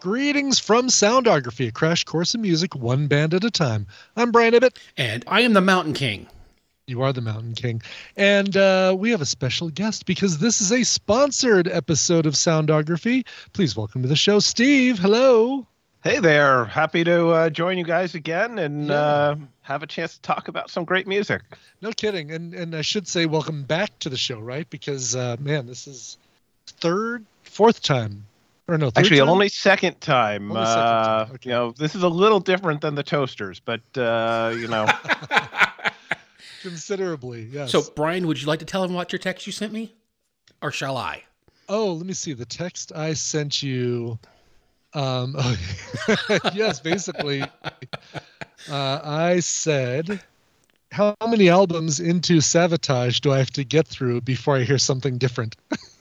Greetings from Soundography, a crash course in music, one band at a time. I'm Brian Ibbott. And I am the Mountain King. You are the Mountain King. And uh, we have a special guest because this is a sponsored episode of Soundography. Please welcome to the show, Steve. Hello. Hey there. Happy to uh, join you guys again and yeah. uh, have a chance to talk about some great music. No kidding. And, and I should say, welcome back to the show, right? Because, uh, man, this is third, fourth time or no, actually, time? only second time. Only second uh. Okay. You know, this is a little different than the toasters, but uh, you know, considerably. Yes. So, Brian, would you like to tell him what your text you sent me, or shall I? Oh, let me see. The text I sent you. Um, oh, yes, basically, uh, I said, "How many albums into Savatage do I have to get through before I hear something different?"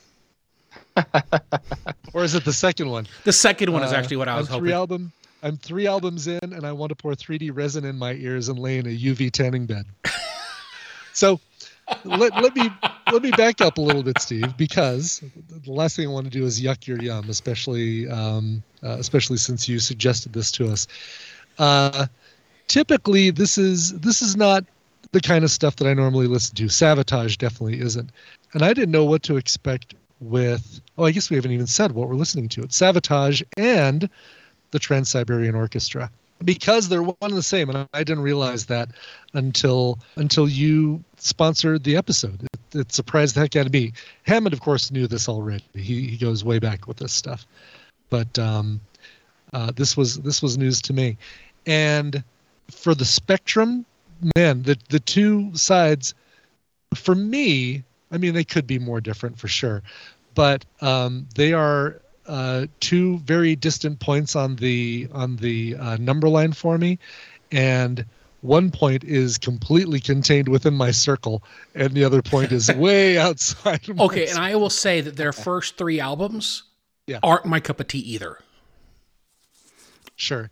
or is it the second one? The second one is uh, actually what I was I'm hoping. Three album. I'm three albums in, and I want to pour 3D resin in my ears and lay in a UV tanning bed. so, let, let me let me back up a little bit, Steve, because the last thing I want to do is yuck your yum, especially um, uh, especially since you suggested this to us. Uh, typically, this is this is not the kind of stuff that I normally listen to. Savatage definitely isn't, and I didn't know what to expect with oh i guess we haven't even said what we're listening to. It's Savatage and the trans-siberian orchestra. Because they're one and the same and i didn't realize that until until you sponsored the episode. It, it surprised the heck out of me. Hammond of course knew this already. He, he goes way back with this stuff. But um, uh, this was this was news to me. And for the spectrum man the the two sides for me I mean, they could be more different for sure, but um, they are uh, two very distant points on the on the uh, number line for me, and one point is completely contained within my circle, and the other point is way outside. okay, and I will say that their first three albums yeah. aren't my cup of tea either. Sure,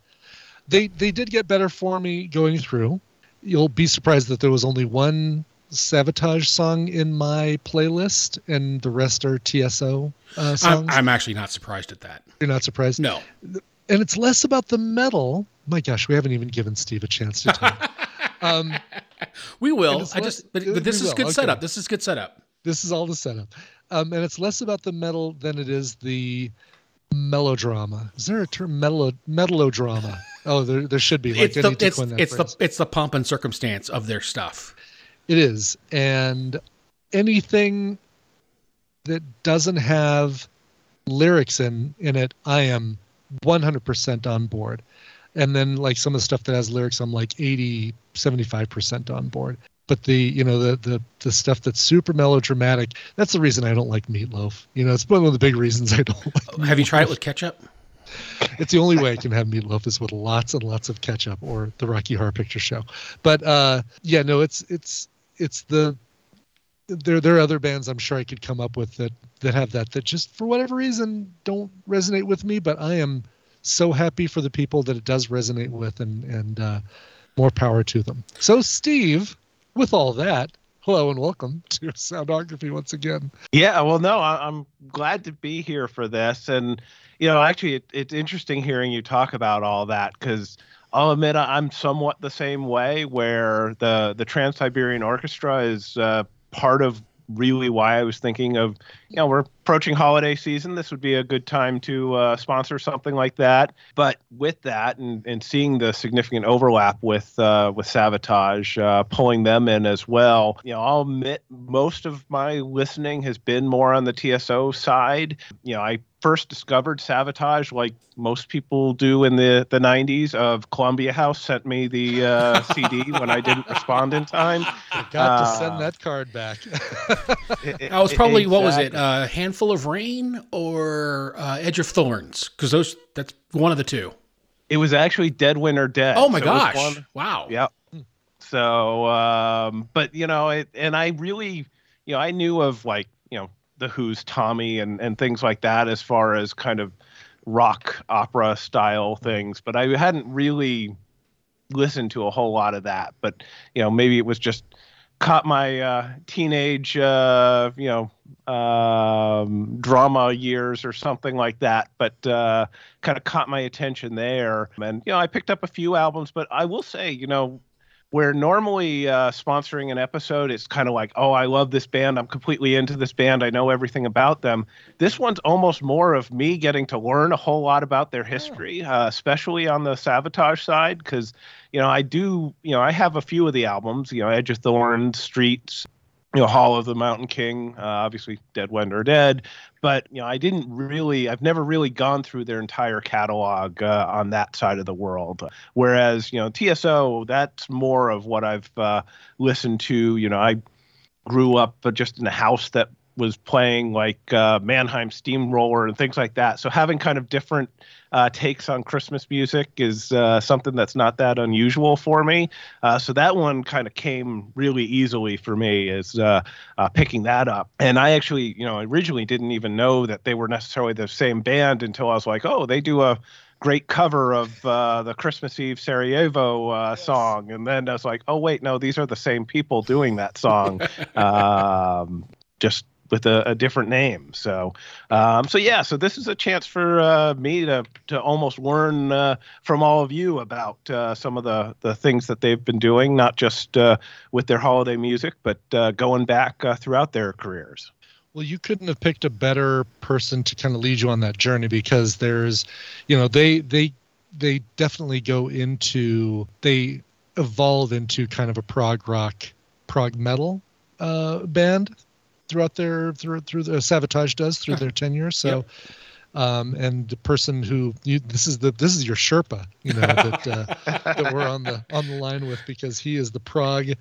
they they did get better for me going through. You'll be surprised that there was only one Savatage song in my playlist, and the rest are TSO uh, songs. I'm, I'm actually not surprised at that. You're not surprised? No. And it's less about the metal. My gosh, we haven't even given Steve a chance to talk. um, we will. I just, but, but this is good okay. setup. This is good setup. This is all the setup. Um, and it's less about the metal than it is the melodrama. Is there a term melo melodrama? Oh, there, there should be. Like, it's the, it's, it's the it's the pomp and circumstance of their stuff. It is. And anything that doesn't have lyrics in in it, I am 100% on board. And then like some of the stuff that has lyrics, I'm like 80, 75% on board. But the you know the the the stuff that's super melodramatic, that's the reason I don't like Meatloaf. You know, it's one of the big reasons I don't like. Meatloaf. Have you tried it with ketchup? it's the only way I can have meatloaf is with lots and lots of ketchup or the Rocky Horror Picture Show. But uh, yeah, no, it's it's it's the there there are other bands I'm sure I could come up with that that have that that just for whatever reason don't resonate with me, but I am so happy for the people that it does resonate with and and uh, more power to them. So Steve, with all that, hello and welcome to Soundography once again. Yeah, well, no, I'm glad to be here for this, and you know, actually, it, it's interesting hearing you talk about all that because I'll admit I'm somewhat the same way, where the the Trans Siberian Orchestra is uh, part of really why I was thinking of, you know, we're approaching holiday season. This would be a good time to uh, sponsor something like that. But with that, and, and seeing the significant overlap with uh, with Savatage, uh, pulling them in as well, you know, I'll admit most of my listening has been more on the TSO side. You know, I first discovered Savatage, like most people do in the, the 90s, of Columbia House sent me the uh, CD when I didn't respond in time. I got uh, to send that card back. it, I was probably, exactly. what was it, a uh, Handful of Rain or uh, Edge of Thorns? Because those that's one of the two. It was actually Dead Winter Dead. Oh my so gosh. Wow. Yeah. So, um, but, you know, it, and I really, you know, I knew of like, you know, the Who's Tommy and and things like that as far as kind of rock opera style things, but I hadn't really listened to a whole lot of that. But you know, maybe it was just caught my uh, teenage, uh, you know, um, drama years or something like that, but uh, kind of caught my attention there. And you know, I picked up a few albums, but I will say, you know, where normally uh, sponsoring an episode it's kind of like oh i love this band. I'm completely into this band. I know everything about them. This one's almost more of me getting to learn a whole lot about their history uh, especially on the Savatage side because you know i do you know i have a few of the albums you know edge of thorn streets you know, Hall of the Mountain King, uh, obviously Dead Winter Dead, but you know, I didn't really, I've never really gone through their entire catalog uh, on that side of the world. Whereas, you know, TSO, that's more of what I've uh, listened to. You know, I grew up just in a house that was playing like uh, Mannheim Steamroller and things like that. So having kind of different uh, takes on Christmas music is uh, something that's not that unusual for me. Uh, so that one kind of came really easily for me is uh, uh, picking that up. And I actually, you know, originally didn't even know that they were necessarily the same band until I was like, oh, they do a great cover of uh, the Christmas Eve Sarajevo uh, yes. song, and then I was like, oh wait, no, these are the same people doing that song. um, just with a, a different name. So, um, so yeah, so this is a chance for uh, me to to almost learn uh, from all of you about uh, some of the the things that they've been doing, not just uh, with their holiday music, but uh, going back uh, throughout their careers. Well, you couldn't have picked a better person to kind of lead you on that journey because there's, you know, they they they definitely go into they evolve into kind of a prog rock, prog metal uh, band throughout their through through the Savatage does through their tenure. So. Yep. Um, and the person who you, this is the this is your Sherpa, you know that uh, that we're on the on the line with because he is the prog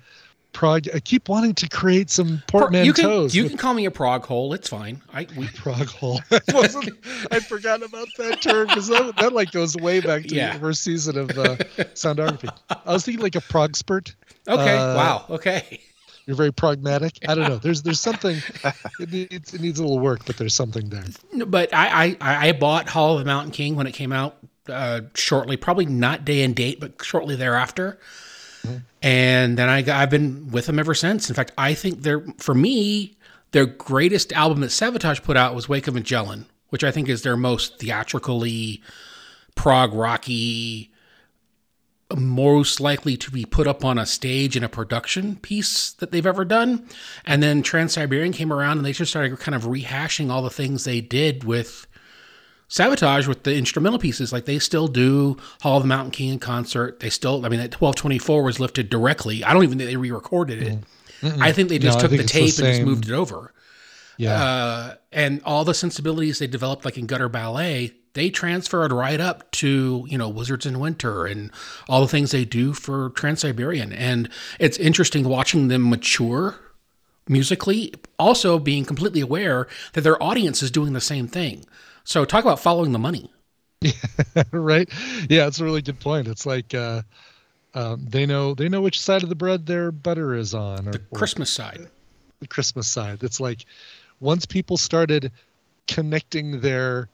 prog. I keep wanting to create some portmanteaus. You can you can call me a prog hole. It's fine. I we prog hole. I forgot about that term because that, that, like goes way back to yeah. the first season of uh, Soundography. I was thinking like a prog spurt. Okay. Uh, wow. Okay you're very pragmatic. I don't know. There's there's something. It needs it needs a little work, but there's something there. But I I, I bought Hall of the Mountain King when it came out uh, shortly, probably not day and date, but shortly thereafter. Mm-hmm. And then I I've been with them ever since. In fact, I think they're for me their greatest album that Savatage put out was Wake of Magellan, which I think is their most theatrically prog rocky most likely to be put up on a stage in a production piece that they've ever done. And then Trans Siberian came around and they just started kind of rehashing all the things they did with Savatage with the instrumental pieces. Like they still do Hall of the Mountain King in concert. They still, I mean, that 1224 was lifted directly. I don't even think they re recorded it. Mm-mm. I think they just no, took the tape the and just moved it over. Yeah. Uh, and all the sensibilities they developed, like in gutter ballet, they transferred right up to you know Wizards in Winter and all the things they do for Trans Siberian, and it's interesting watching them mature musically, also being completely aware that their audience is doing the same thing. So talk about following the money. right. Yeah, it's a really good point. It's like uh, um, they know they know which side of the bread their butter is on, or, the Christmas or, side. The Christmas side. It's like once people started connecting their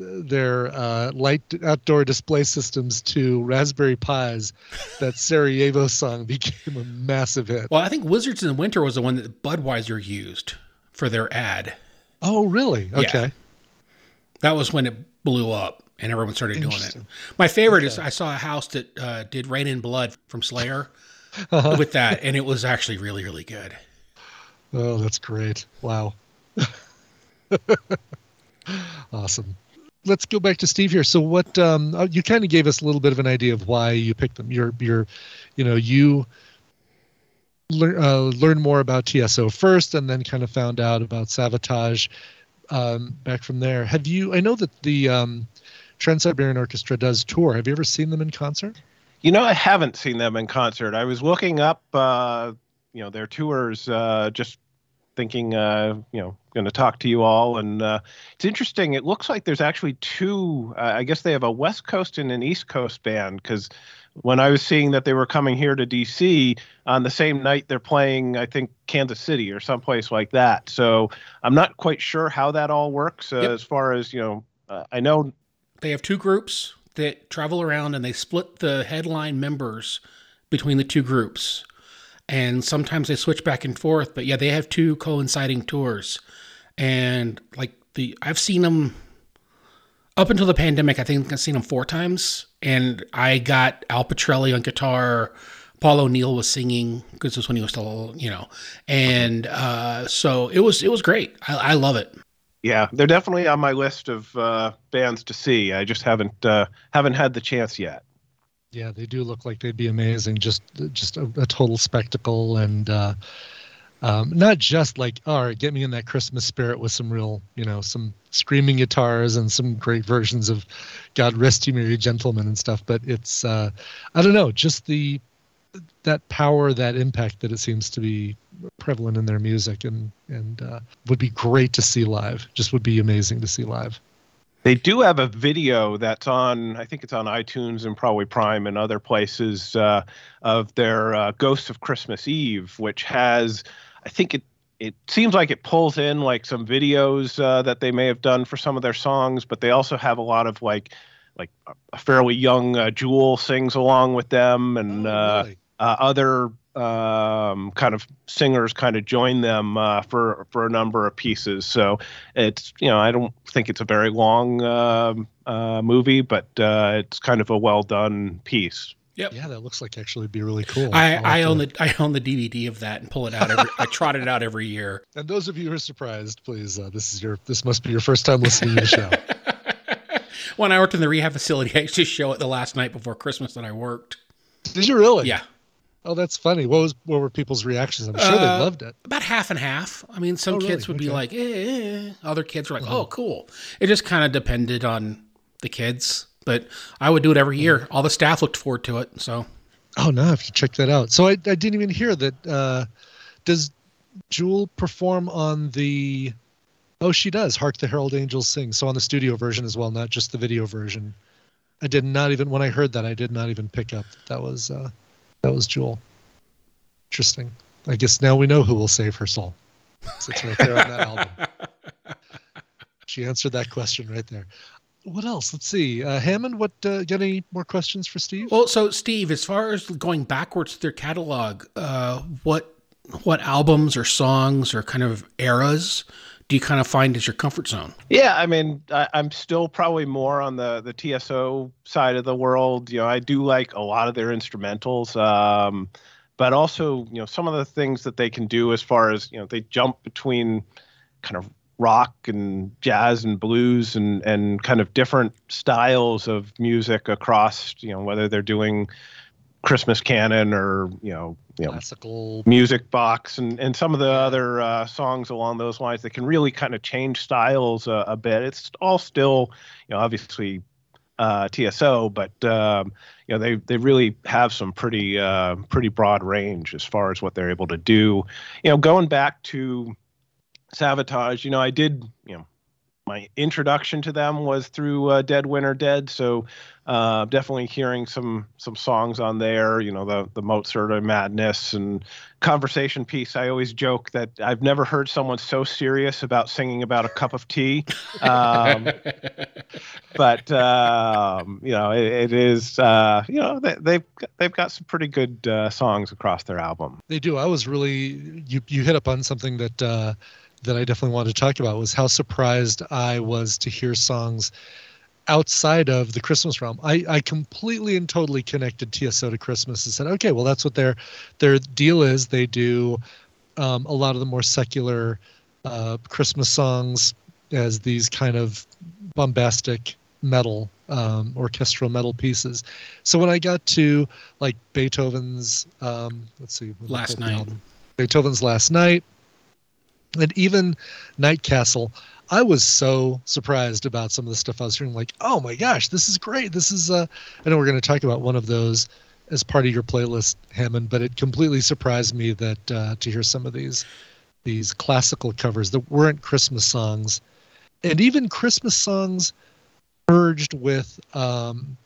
their uh, light outdoor display systems to Raspberry Pis, that Sarajevo song became a massive hit. Well, I think Wizards in the Winter was the one that Budweiser used for their ad. Oh, really? Okay. Yeah. That was when it blew up and everyone started doing it. My favorite okay. is I saw a house that uh, did Raining Blood from Slayer uh-huh. with that, and it was actually really, really good. Oh, that's great. Wow. awesome let's go back to Steve here. So what um, uh, you kind of gave us a little bit of an idea of why you picked them. You're you're you know you learn uh, learn more about TSO first, and then kind of found out about Savatage um, back from there. Have you? I know that the um, Trans Siberian Orchestra does tour. Have you ever seen them in concert? You know, I haven't seen them in concert. I was looking up, uh, you know, their tours uh, just thinking, uh, you know, going to talk to you all. And uh, it's interesting. It looks like there's actually two. Uh, I guess they have a West Coast and an East Coast band because when I was seeing that they were coming here to DC on the same night, they're playing, I think, Kansas City or someplace like that. So I'm not quite sure how that all works uh, yep. as far as, you know, uh, I know. They have two groups that travel around and they split the headline members between the two groups and sometimes they switch back and forth. But yeah, they have two coinciding tours, and like the I've seen them up until the pandemic. I think I've seen them four times, and I got Al Pitrelli on guitar. Paul O'Neill was singing because this when he was still, you know, and uh, so it was it was great. I, I love it. Yeah, they're definitely on my list of uh, bands to see. I just haven't uh, haven't had the chance yet. Yeah, they do look like they'd be amazing. Just just a, a total spectacle, and uh, um, not just like, all right, get me in that Christmas spirit with some real, you know, some screaming guitars and some great versions of "God Rest You Merry Gentlemen" and stuff. But it's, uh, I don't know, just the that power, that impact that it seems to be prevalent in their music, and and uh, would be great to see live. Just would be amazing to see live. They do have a video that's on, I think it's on iTunes and probably Prime and other places uh, of their uh, Ghosts of Christmas Eve, which has, I think it it seems like it pulls in like some videos uh, that they may have done for some of their songs, but they also have a lot of like like a fairly young uh, Jewel sings along with them and Oh, uh, really? uh, other um, kind of singers kind of join them uh, for for a number of pieces. So it's you know I don't think it's a very long um uh, movie, but uh, it's kind of a well done piece. Yep. Yeah, that looks like actually be really cool. I, I'll I own to- the I own the DVD of that and pull it out every I trot it out every year. And those of you who are surprised, please, uh, this is your this must be your first time listening to the show. when I worked in the rehab facility, I used to show it the last night before Christmas that I worked. Did you really? Yeah, Oh, that's funny. What was what were people's reactions? I'm sure Uh, they loved it. about half and half. I mean, some Oh, really? kids would be Okay. like, eh, eh. Other kids were like, Uh-huh. oh, cool. It just kind of depended on the kids. But I would do it every year. Mm-hmm. All the staff looked forward to it. So Oh no, I have to check that out. So I, I didn't even hear that. Uh, does Jewel perform on the? Oh, she does. Hark the Herald Angels Sing. So on the studio version as well, not just the video version. I did not even when I heard that I did not even pick up that, that was uh, that was Jewel. Interesting. I guess now we know who will save her soul. It's right there on that album. She answered that question right there. What else? Let's see. Uh, Hammond, what uh, got any more questions for Steve? Well, so Steve, as far as going backwards to their catalog, uh, what what albums or songs or kind of eras do you kind of find as your comfort zone? Yeah, I mean, I, I'm still probably more on the the TSO side of the world. You know, I do like a lot of their instrumentals, um, but also, you know, some of the things that they can do as far as you know, they jump between kind of rock and jazz and blues and and kind of different styles of music across. You know, whether they're doing Christmas canon or you know, you know, Classical. music box and, and some of the other uh, songs along those lines that can really kind of change styles a, a bit. It's all still, you know, obviously uh, TSO, but um, you know they they really have some pretty uh, pretty broad range as far as what they're able to do. You know, going back to Savatage, you know, I did you know my introduction to them was through uh, Dead Winter Dead, so uh, definitely hearing some some songs on there. You know, the the Mozart and Madness and conversation piece. I always joke that I've never heard someone so serious about singing about a cup of tea. Um, but um, you know, it, it is uh, you know they, they've they've got some pretty good uh, songs across their album. They do. I was really you you hit up on something that uh, that I definitely wanted to talk about was how surprised I was to hear songs outside of the Christmas realm. I, I completely and totally connected TSO to Christmas and said, okay, well that's what their their deal is. They do um, a lot of the more secular uh, Christmas songs as these kind of bombastic metal um, orchestral metal pieces. So when I got to like Beethoven's, um, let's see, Last Night. Beethoven's Last Night, and even Night Castle, I was so surprised about some of the stuff I was hearing. Like, oh my gosh, this is great. This is, uh, I know we're going to talk about one of those as part of your playlist, Hammond, but it completely surprised me that uh, to hear some of these these classical covers that weren't Christmas songs, and even Christmas songs merged with um,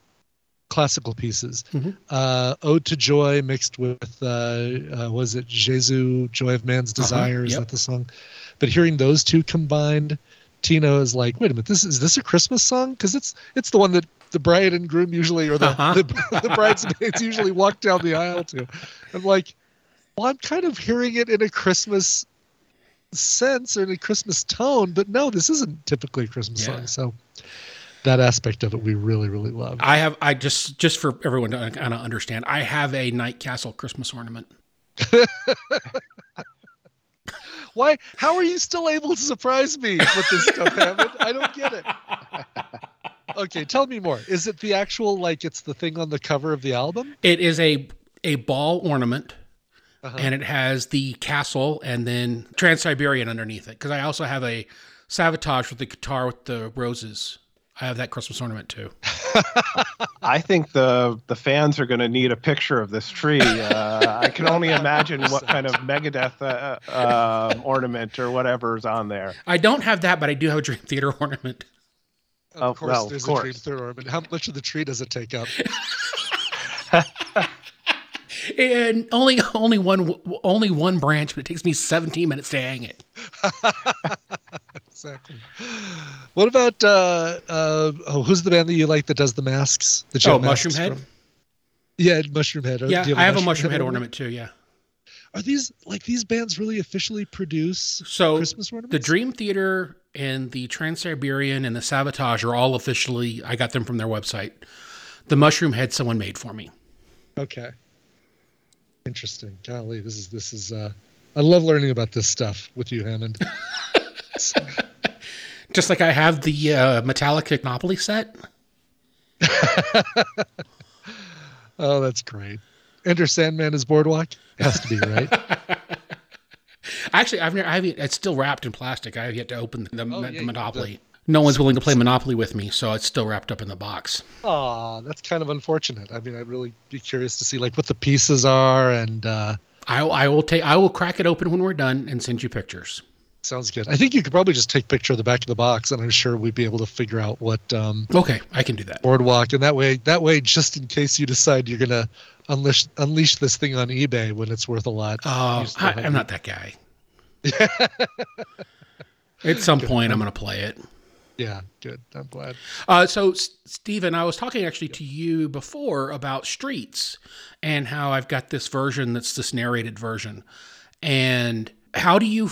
classical pieces. Mhm. Uh, Ode to Joy mixed with uh, uh, was it Jesu, Joy of Man's Uh-huh, Desire? Is yep. that the song? But hearing those two combined, Tino is like, wait a minute, this is this a Christmas song? Because it's it's the one that the bride and groom usually, or the Uh-huh. the, the bridesmaids usually walk down the aisle to. I'm like, well, I'm kind of hearing it in a Christmas sense or in a Christmas tone, but no, this isn't typically a Christmas Yeah. song. So that aspect of it we really, really love. I have I just just for everyone to kind of understand. I have a Night Castle Christmas ornament. Why? How are you still able to surprise me with this stuff, Hammond? I don't get it. Okay, tell me more. Is it the actual like it's the thing on the cover of the album? It is a a ball ornament, Uh-huh. and it has the castle and then Trans Siberian underneath it. Because I also have a Savatage with the guitar with the roses. I have that Christmas ornament too. I think the the fans are going to need a picture of this tree. Uh, I can only imagine what kind of Megadeth uh, uh, ornament or whatever's on there. I don't have that, but I do have a Dream Theater ornament. Of Oh, course, well, of there's a dream Theater ornament. How much of the tree does it take up? And only only one only one branch, but it takes me 17 minutes to hang it. Exactly. What about uh, uh, oh, who's the band that you like that does the masks? The Oh, have masks Mushroom Head. from? Yeah, Mushroom Head. Yeah, Do you I have a Mushroom Head ornament? ornament too. Yeah. Are these like these bands really officially produce So Christmas ornaments? the Dream Theater and the Trans Siberian and the Savatage are all officially. I got them from their website. The Mushroom Head someone made for me. Okay. Interesting. Golly, this is this is uh I love learning about this stuff with you, Hammond. Just like I have the uh, Metallica Monopoly set. oh, that's great. Enter Sandman is Boardwalk? Has to be, right? Actually, I've never. I haven't, it's still wrapped in plastic. I have yet to open the, Oh, the yeah, Monopoly. No one's willing to play Monopoly with me, so it's still wrapped up in the box. Aw, that's kind of unfortunate. I mean, I'd really be curious to see like what the pieces are and uh I, I will take. I will crack it open when we're done and send you pictures. Sounds good. I think you could probably just take a picture of the back of the box and I'm sure we'd be able to figure out what um Okay, I can do that. boardwalk and that way that way just in case you decide you're gonna unleash unleash this thing on ebay when it's worth a lot Oh, I, I'm not that guy. At some point, I'm going to play it. yeah good i'm glad Uh, so, S- Stephen, I was talking actually to you before about Streets and how I've got this version that's this narrated version. And how do you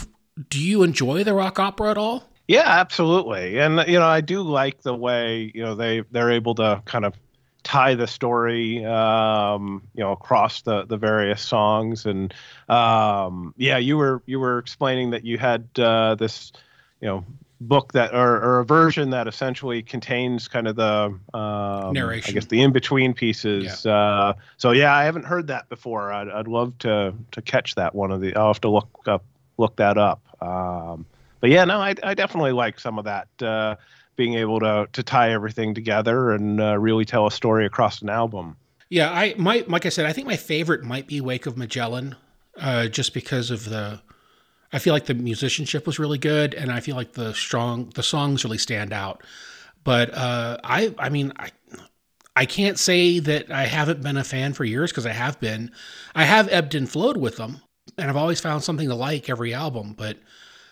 do you enjoy the rock opera at all? Yeah, absolutely. And you know, I do like the way you know they they're able to kind of tie the story, um, you know, across the the various songs. And um, yeah, you were you were explaining that you had uh, this, you know, book that or, or a version that essentially contains kind of the um, Narration. I guess the in between pieces. Uh, so yeah, I haven't heard that before. I'd, I'd love to to catch that one of the. I'll have to look up look that up. Um, but yeah, no, I, I definitely like some of that. Uh, being able to to tie everything together and uh, really tell a story across an album. Yeah, I my like I said, I think my favorite might be Wake of Magellan, uh, just because of the. I feel like the musicianship was really good, and I feel like the strong the songs really stand out. But uh, I I mean I I can't say that I haven't been a fan for years because I have been. I have ebbed and flowed with them, and I've always found something to like every album. But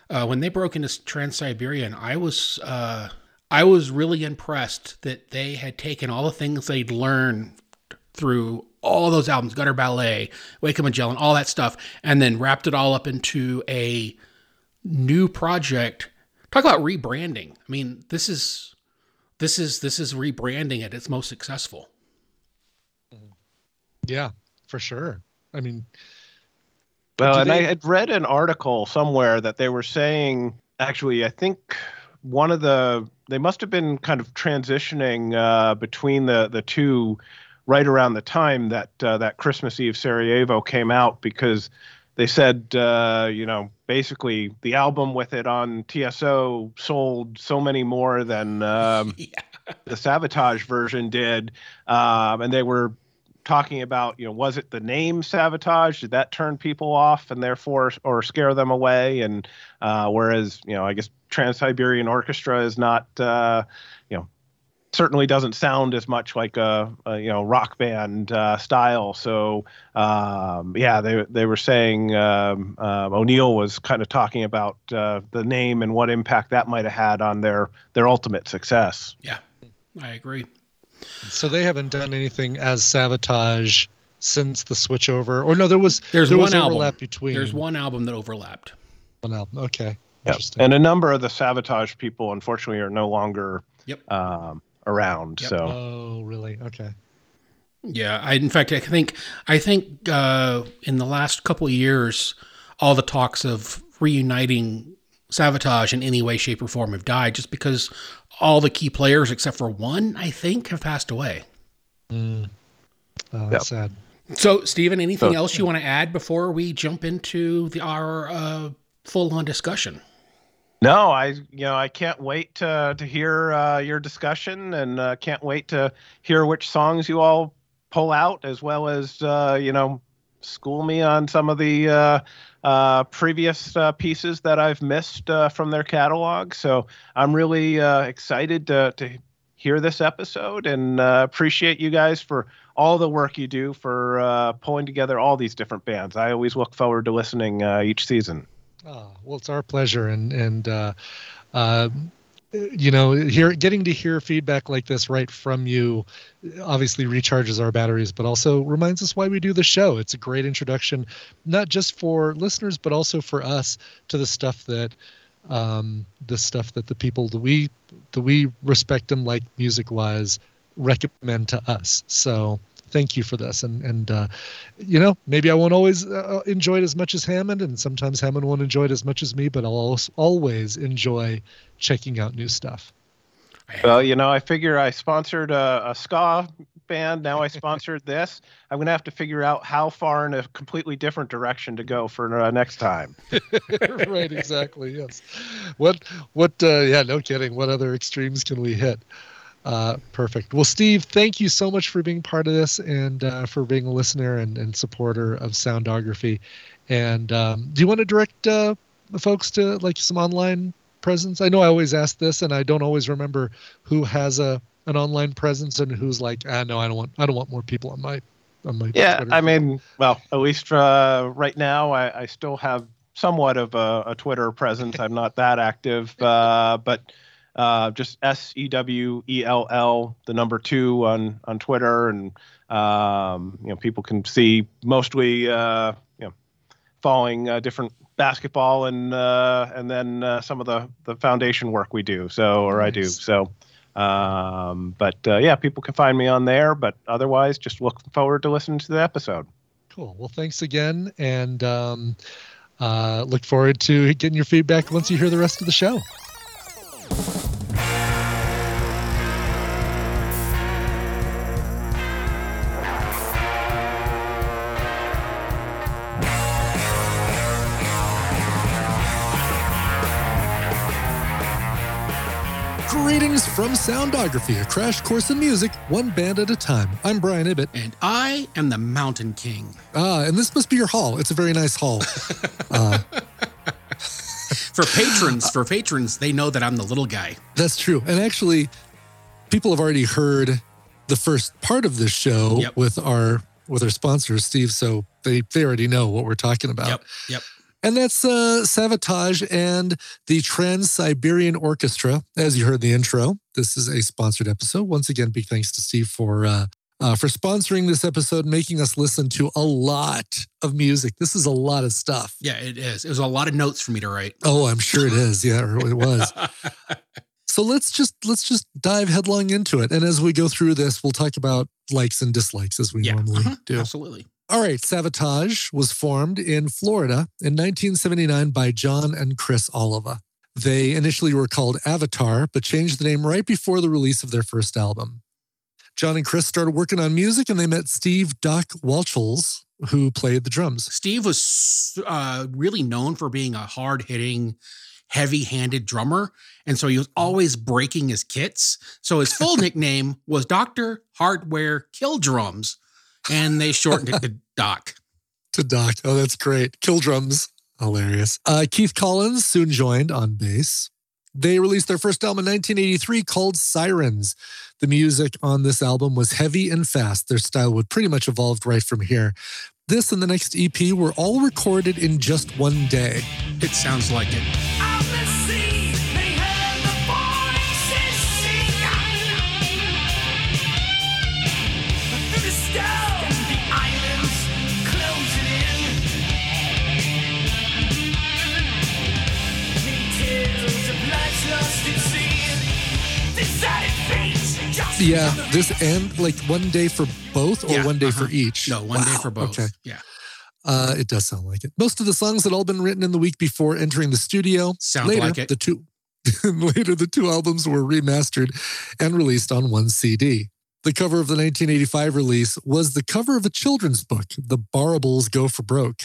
uh, when they broke into Trans Siberian, I was uh, I was really impressed that they had taken all the things they'd learned through all those albums, Gutter Ballet, Wake of Magellan, all that stuff, and then wrapped it all up into a new project. Talk about rebranding. I mean, this is this is this is rebranding at its most successful. yeah for sure i mean Well, and I had read an article somewhere that they were saying, actually, I think one of the they must have been kind of transitioning uh, between the the two right around the time that uh, that Christmas Eve Sarajevo came out because they said uh, you know basically the album with it on TSO sold so many more than um, Yeah. the Savatage version did, um, and they were talking about you know was it the name Savatage did that turn people off and therefore or scare them away and uh, whereas you know I guess Trans Siberian Orchestra is not uh, you know certainly doesn't sound as much like a, a you know rock band uh, style so um, yeah they they were saying um, uh, O'Neill was kind of talking about uh, the name and what impact that might have had on their their ultimate success. Yeah, I agree. So they haven't done anything as Savatage since the switchover, or no, there was There's there one was album. overlap between. There's one album that overlapped. one album. Okay, Yep. And a number of the Savatage people, unfortunately, are no longer Yep. um, around. Yep. So oh, really? Okay. Yeah, I in fact I think I think uh, in the last couple of years, all the talks of reuniting Savatage in any way, shape, or form have died, just because all the key players except for one, I think, have passed away. Mm. Oh, that's sad. So, Stephen, anything So- else you want to add before we jump into the our uh, full-on discussion? no, I you know I can't wait to to hear uh, your discussion, and uh, can't wait to hear which songs you all pull out, as well as uh, you know school me on some of the uh, uh, previous uh, pieces that I've missed uh, from their catalog. So I'm really uh, excited to to hear this episode, and uh, appreciate you guys for all the work you do for pulling together all these different bands. I always look forward to listening each season. Oh, well, it's our pleasure, and and you know, here getting to hear feedback like this right from you, obviously recharges our batteries, but also reminds us why we do the show. It's a great introduction, not just for listeners, but also for us to the stuff that um, the stuff that the people that we that we respect and like music wise recommend to us. So thank you for this and and uh, you know maybe i won't always uh, enjoy it as much as hammond and sometimes hammond won't enjoy it as much as me but i'll always enjoy checking out new stuff Well, you know, I figure I sponsored a, a ska band. Now I sponsored this. I'm going to have to figure out how far in a completely different direction to go for uh, next time. right exactly yes what what uh yeah no kidding what other extremes can we hit uh perfect well steve thank you so much for being part of this and uh for being a listener and, and supporter of soundography and um do you want to direct uh the folks to like some online presence. I know i always ask this and i don't always remember who has a an online presence and who's like ah no i don't want i don't want more people on my on my Yeah, Twitter I mean, well, at least uh, right now, I, I still have somewhat of a, a Twitter presence. I'm not that active, uh, but uh, just S E W E L L, the number two on on Twitter, and um, you know, people can see mostly uh, you know following uh, different basketball and uh, and then uh, some of the the foundation work we do. So, or I do. So. Um, but uh, yeah, people can find me on there. But otherwise, just look forward to listening to the episode. Cool. Well, thanks again, and um, uh, look forward to getting your feedback once you hear the rest of the show. From Soundography, a crash course in music, one band at a time. I'm Brian Ibbott. And I am the Mountain King. Ah, and this must be your hall. It's a very nice hall. Uh, For patrons, for patrons, they know that I'm the little guy. That's true. And actually, people have already heard the first part of this show Yep. with our with our sponsor, Steve. So they they already know what we're talking about. Yep, yep. And that's uh, Savatage and the Trans Siberian Orchestra. As you heard in the intro, this is a sponsored episode. Once again, big thanks to Steve for uh, uh, for sponsoring this episode, making us listen to a lot of music. This is a lot of stuff. Yeah, it is. It was a lot of notes for me to write. Oh, I'm sure it is. Yeah, it was. So let's just let's just dive headlong into it. And as we go through this, we'll talk about likes and dislikes as we Yeah, normally uh-huh, do. Absolutely. All right, Savatage was formed in Florida in 1979 by John and Criss Oliva. They initially were called Avatar, but changed the name right before the release of their first album. John and Criss started working on music and they met Steve Doc Wacholz, who played the drums. Steve was uh, really known for being a hard hitting, heavy handed drummer. And so he was always breaking his kits. So his full nickname was Dr. Hardware Kill Drums. And they shortened it to Doc. to Doc. Oh, that's great. Kill drums. Hilarious. Uh, Keith Collins soon joined on bass. They released their first album in 1983 called Sirens. The music on this album was heavy and fast. Their style would pretty much evolved right from here. This and the next EP were all recorded in just one day. It sounds like it. Yeah, this and like one day for both or Yeah, one day for uh-huh. each. No, one day for both. Okay. Yeah. Uh, it does sound like it. Most of the songs had all been written in the week before entering the studio. Sounds later, like it. The two later the two albums were remastered and released on one CD. The cover of the 1985 release was the cover of a children's book, The Barrables Go for Broke.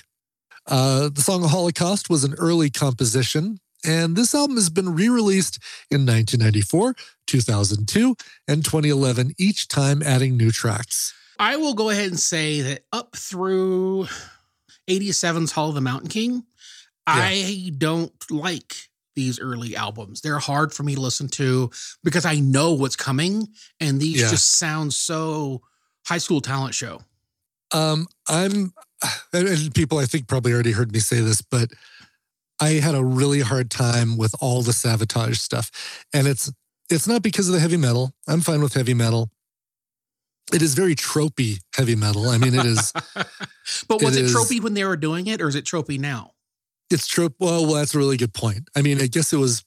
Uh, the song Holocaust was an early composition, and this album has been re released in 1994, 2002, and 2011, each time adding new tracks. I will go ahead and say that up through 87's Hall of the Mountain King, I don't like these early albums. They're hard for me to listen to because I know what's coming and these Yeah. just sound so high school talent show. Um, I'm, and people I think probably already heard me say this, but I had a really hard time with all the Savatage stuff, and it's it's not because of the heavy metal. I'm fine with heavy metal. It is very tropey heavy metal. I mean, it is. But was It it, is- tropey when they were doing it or is it tropey now? It's trope. Well, well, that's a really good point. I mean, I guess it was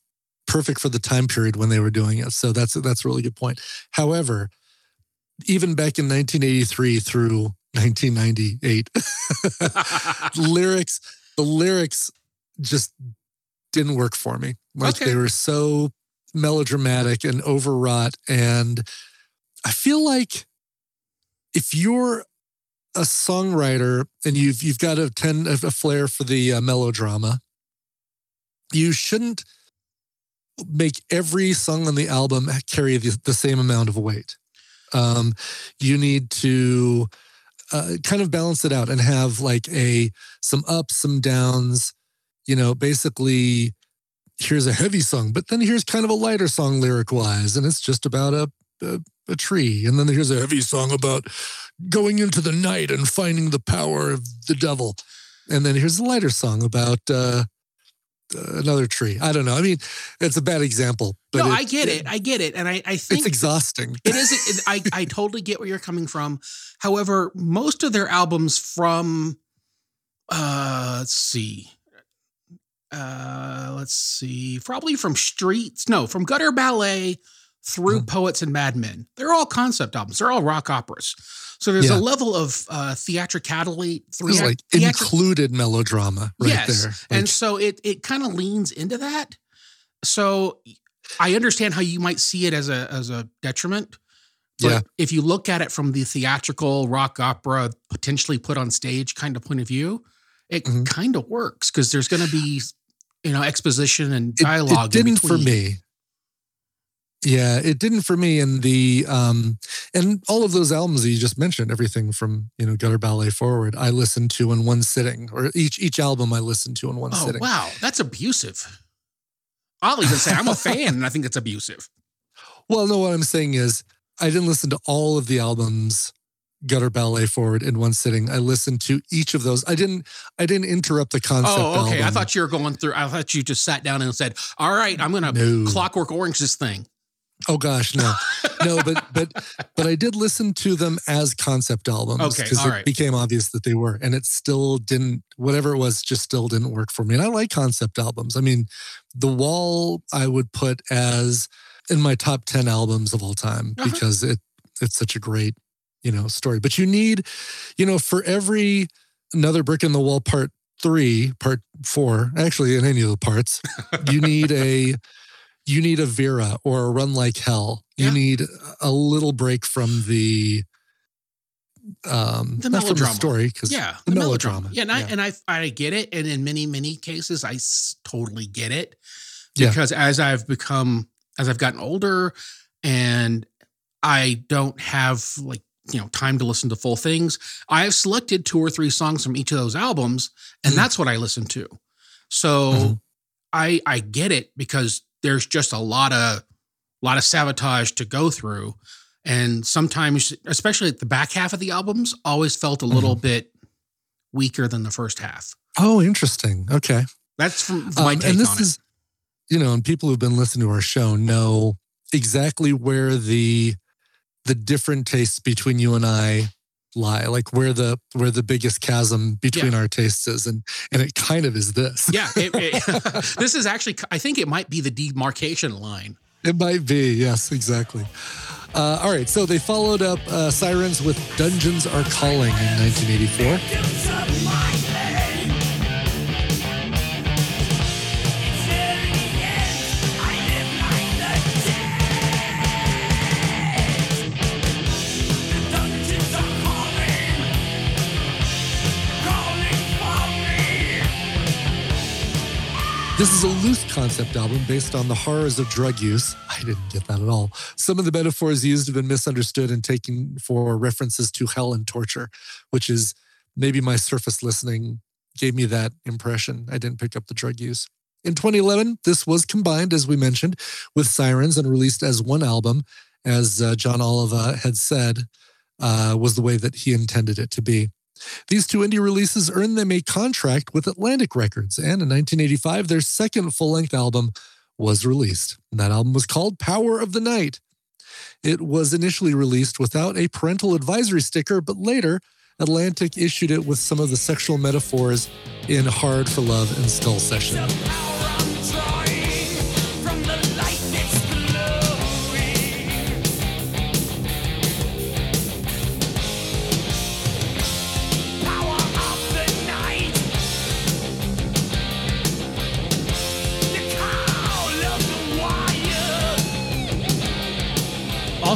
perfect for the time period when they were doing it. So that's that's a really good point. However, even back in 1983 through 1998, lyrics, the lyrics just didn't work for me. Like Okay. they were so melodramatic and overwrought. And I feel like if you're a songwriter and you've you've got a ten a flair for the uh, melodrama, you shouldn't make every song on the album carry the, the same amount of weight. Um, you need to uh, kind of balance it out and have like a some ups, some downs. You know, basically, here's a heavy song, but then here's kind of a lighter song lyric wise, and it's just about a, a a tree, and then here's a heavy song about going into the night and finding the power of the devil, and then here's a lighter song about. Uh, another tree. I don't know. I mean, it's a bad example, but no, I get it. I get it. And I, I think It's exhausting. it is it, I, I totally get where you're coming from however most of their albums from uh let's see uh let's see probably from streets no from gutter ballet through Mhm. poets and madmen they're all concept albums they're all rock operas so there's Yeah. a level of uh theatricality It was like theatri- included melodrama right yes. there. and so it it kind of leans into that. So I understand how you might see it as a as a detriment. But Yeah. if you look at it from the theatrical rock opera potentially put on stage kind of point of view, it Mhm. kind of works because there's going to be you know exposition and dialogue. it in didn't for me. Yeah, it didn't for me. And the um and all of those albums that you just mentioned, everything from you know Gutter Ballet forward, I listened to in one sitting, or each each album I listened to in one Oh sitting. wow, that's abusive. I'll even say I'm a fan and I think it's abusive. Well, no, what I'm saying is I didn't listen to all of the albums Gutter Ballet forward in one sitting. I listened to each of those. I didn't I didn't interrupt the concept. Oh, okay. I thought you were going through. I thought you just sat down and said, "All right, I'm going to No. Clockwork Orange this thing." Oh gosh, no, no, but but but I did listen to them as concept albums Okay, because all it right. became obvious that they were, and it still didn't. Whatever it was, just still didn't work for me. And I like concept albums. I mean, The Wall I would put as in my top ten albums of all time Uh-huh. because it it's such a great you know story. But you need, you know, for every another brick in the wall part three, part four, actually in any of the parts, you need a you need a Vera or a Run Like Hell. You Yeah. need a little break from the um The not from the melodrama. story because Yeah, the melodrama. Yeah, and I Yeah. and I I get it, and in many many cases, I s- totally get it Yeah. because as I've become as I've gotten older, and I don't have like you know time to listen to full things, I have selected two or three songs from each of those albums, and Mhm. that's what I listen to. So Mhm. I I get it because there's just a lot of a lot of Savatage to go through. And sometimes, especially at the back half of the albums, always felt a little Mm-hmm. bit weaker than the first half. Oh, interesting. Okay. That's from my Um, take and this on is, you know, and people who've been listening to our show know exactly where the the different tastes between you and I lie, like where the where the biggest chasm between our tastes is, and and it kind of is this. Yeah, it, it, this is actually. I think it might be the demarcation line. It might be, yes, exactly. Uh, all right, so they followed up uh, Sirens with Dungeons Are Calling in 1984. This is a loose concept album based on the horrors of drug use. I didn't get that at all. Some of the metaphors used have been misunderstood and taken for references to hell and torture, which is maybe my surface listening gave me that impression. I didn't pick up the drug use. In 2011, this was combined, as we mentioned, with Sirens and released as one album, as uh, John Oliva had said, uh, was the way that he intended it to be. These two indie releases earned them a contract with Atlantic Records, and in 1985, their second full length album was released. And that album was called Power of the Night. It was initially released without a parental advisory sticker, but later, Atlantic issued it with some of the sexual metaphors in Hard for Love and Skull Session.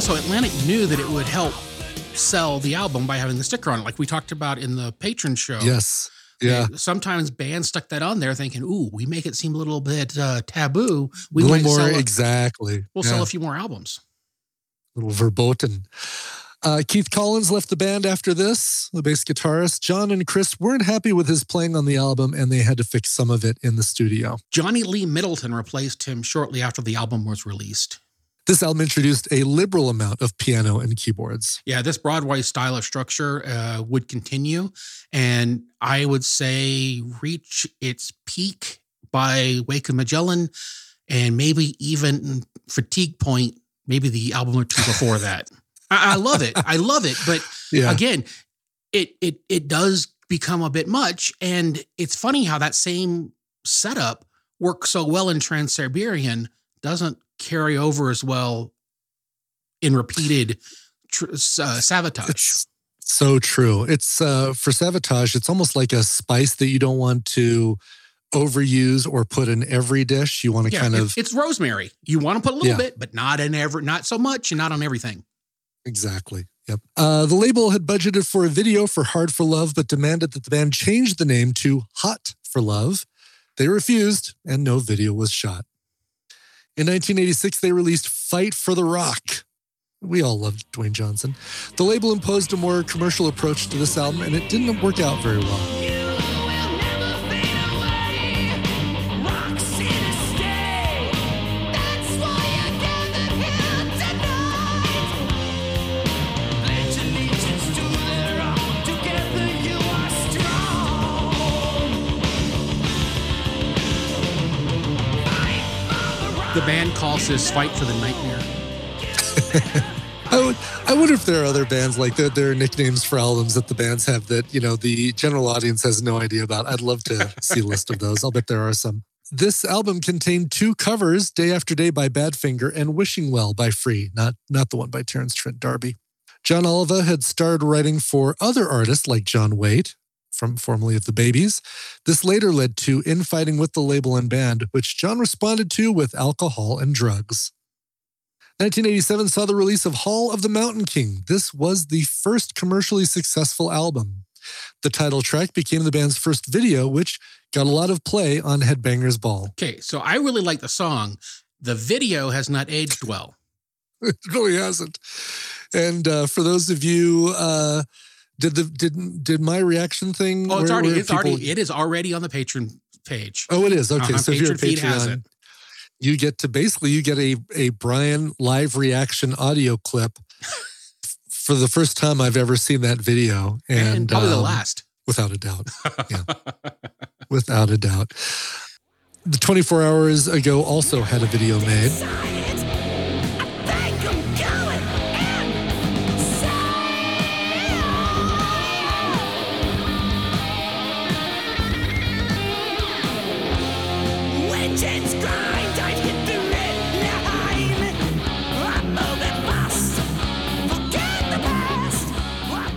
Also, Atlantic knew that it would help sell the album by having the sticker on it, like we talked about in the patron show. Yes. Yeah. And sometimes bands stuck that on there thinking, ooh, we make it seem a little bit uh, taboo. We might more sell a, exactly. we'll Yeah. sell a few more albums. A little verboten. Uh, Keith Collins left the band after this, the bass guitarist. John and Criss weren't happy with his playing on the album and they had to fix some of it in the studio. Johnny Lee Middleton replaced him shortly after the album was released. This album introduced a liberal amount of piano and keyboards. Yeah, this Broadway style of structure uh, would continue, and I would say reach its peak by Wake of Magellan, and maybe even Fatigue Point, maybe the album or two before that. I, I love it. I love it, but Yeah. again, it it it does become a bit much, and it's funny how that same setup works so well in Trans Siberian doesn't carry over as well in repeated tr- uh, Savatage. It's so true. It's uh, for Savatage. it's almost like a spice that you don't want to overuse or put in every dish. You want to yeah, kind of it's rosemary. You want to put a little Yeah. bit, but not in every, not so much, and not on everything. Exactly. Yep. Uh, the label had budgeted for a video for Hard for Love, but demanded that the band change the name to Hot for Love. They refused, and no video was shot. In 1986, they released Fight for the Rock. We all loved Dwayne Johnson. The label imposed a more commercial approach to this album, and it didn't work out very well. This "Fight for the Nightmare." I, would, I wonder if there are other bands like that. There are nicknames for albums that the bands have that you know the general audience has no idea about. I'd love to see a list of those. I'll bet there are some. This album contained two covers: "Day After Day" by Badfinger and "Wishing Well" by Free, not not the one by Terence Trent D'Arby. John Oliva had started writing for other artists like John Waite, from formerly of the Babys. This later led to infighting with the label and band, which John responded to with alcohol and drugs. 1987 saw the release of Hall of the Mountain King. This was the first commercially successful album. The title track became the band's first video, which got a lot of play on Headbangers Ball. Okay, so I really like the song. The video has not aged well. It really hasn't. And uh, for those of you, uh, did the did did my reaction thing? Oh, it's where- already where it's people- already it is already on the patron page. Oh, it is okay. Uh-huh, So if you're a Patreon has it. you get to basically you get a a Brian live reaction audio clip for the first time I've ever seen that video, and, and, probably the um, last. without a doubt, yeah, without a doubt. The 24 hours ago also had a video made.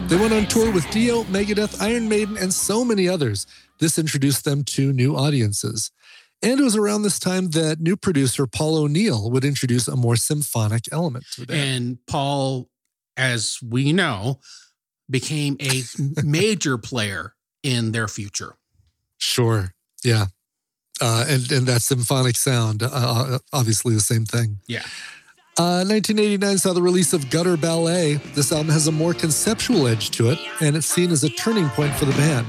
They went on tour with Dio, Megadeth, Iron Maiden, and so many others. This introduced them to new audiences. And it was around this time that new producer Paul O'Neill would introduce a more symphonic element to the band. And Paul, as we know, became a major player in their future. Sure. Yeah. Uh, and, and that symphonic sound, uh, obviously the same thing. Yeah. Uh, 1989 saw the release of Gutter Ballet. This album has a more conceptual edge to it, and it's seen as a turning point for the band.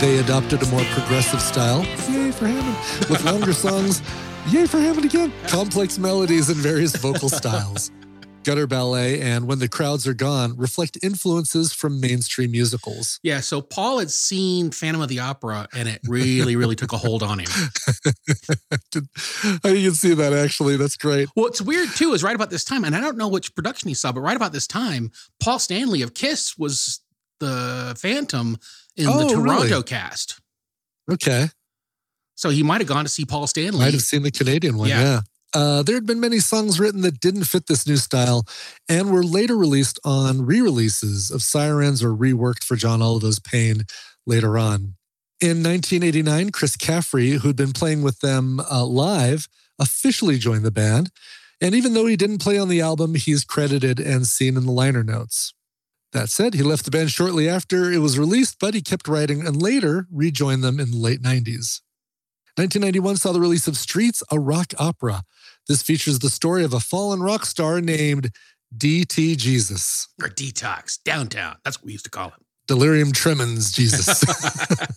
They adopted a more progressive style. Yay for Hammond. With longer songs. Yay for Hammond again. Complex melodies and various vocal styles. Gutter Ballet and When the Crowds Are Gone reflect influences from mainstream musicals. Yeah, so Paul had seen Phantom of the Opera and it really, really took a hold on him. Oh, you can see that actually. That's great. Well, What's weird too is right about this time, and I don't know which production he saw, but right about this time, Paul Stanley of Kiss was the Phantom in Oh, the Toronto really? cast. Okay. So he might have gone to see Paul Stanley. Might have seen the Canadian one. Yeah. Yeah. Uh, there had been many songs written that didn't fit this new style and were later released on re releases of Sirens or reworked for John Oliva's Pain later on. In 1989, Chris Caffery, who'd been playing with them uh, live, officially joined the band. And even though he didn't play on the album, he's credited and seen in the liner notes. That said, he left the band shortly after it was released, but he kept writing and later rejoined them in the late 90s. 1991 saw the release of Streets, a rock opera. This features the story of a fallen rock star named D.T. Jesus, or Detox Downtown. That's what we used to call it. Delirium Tremens Jesus.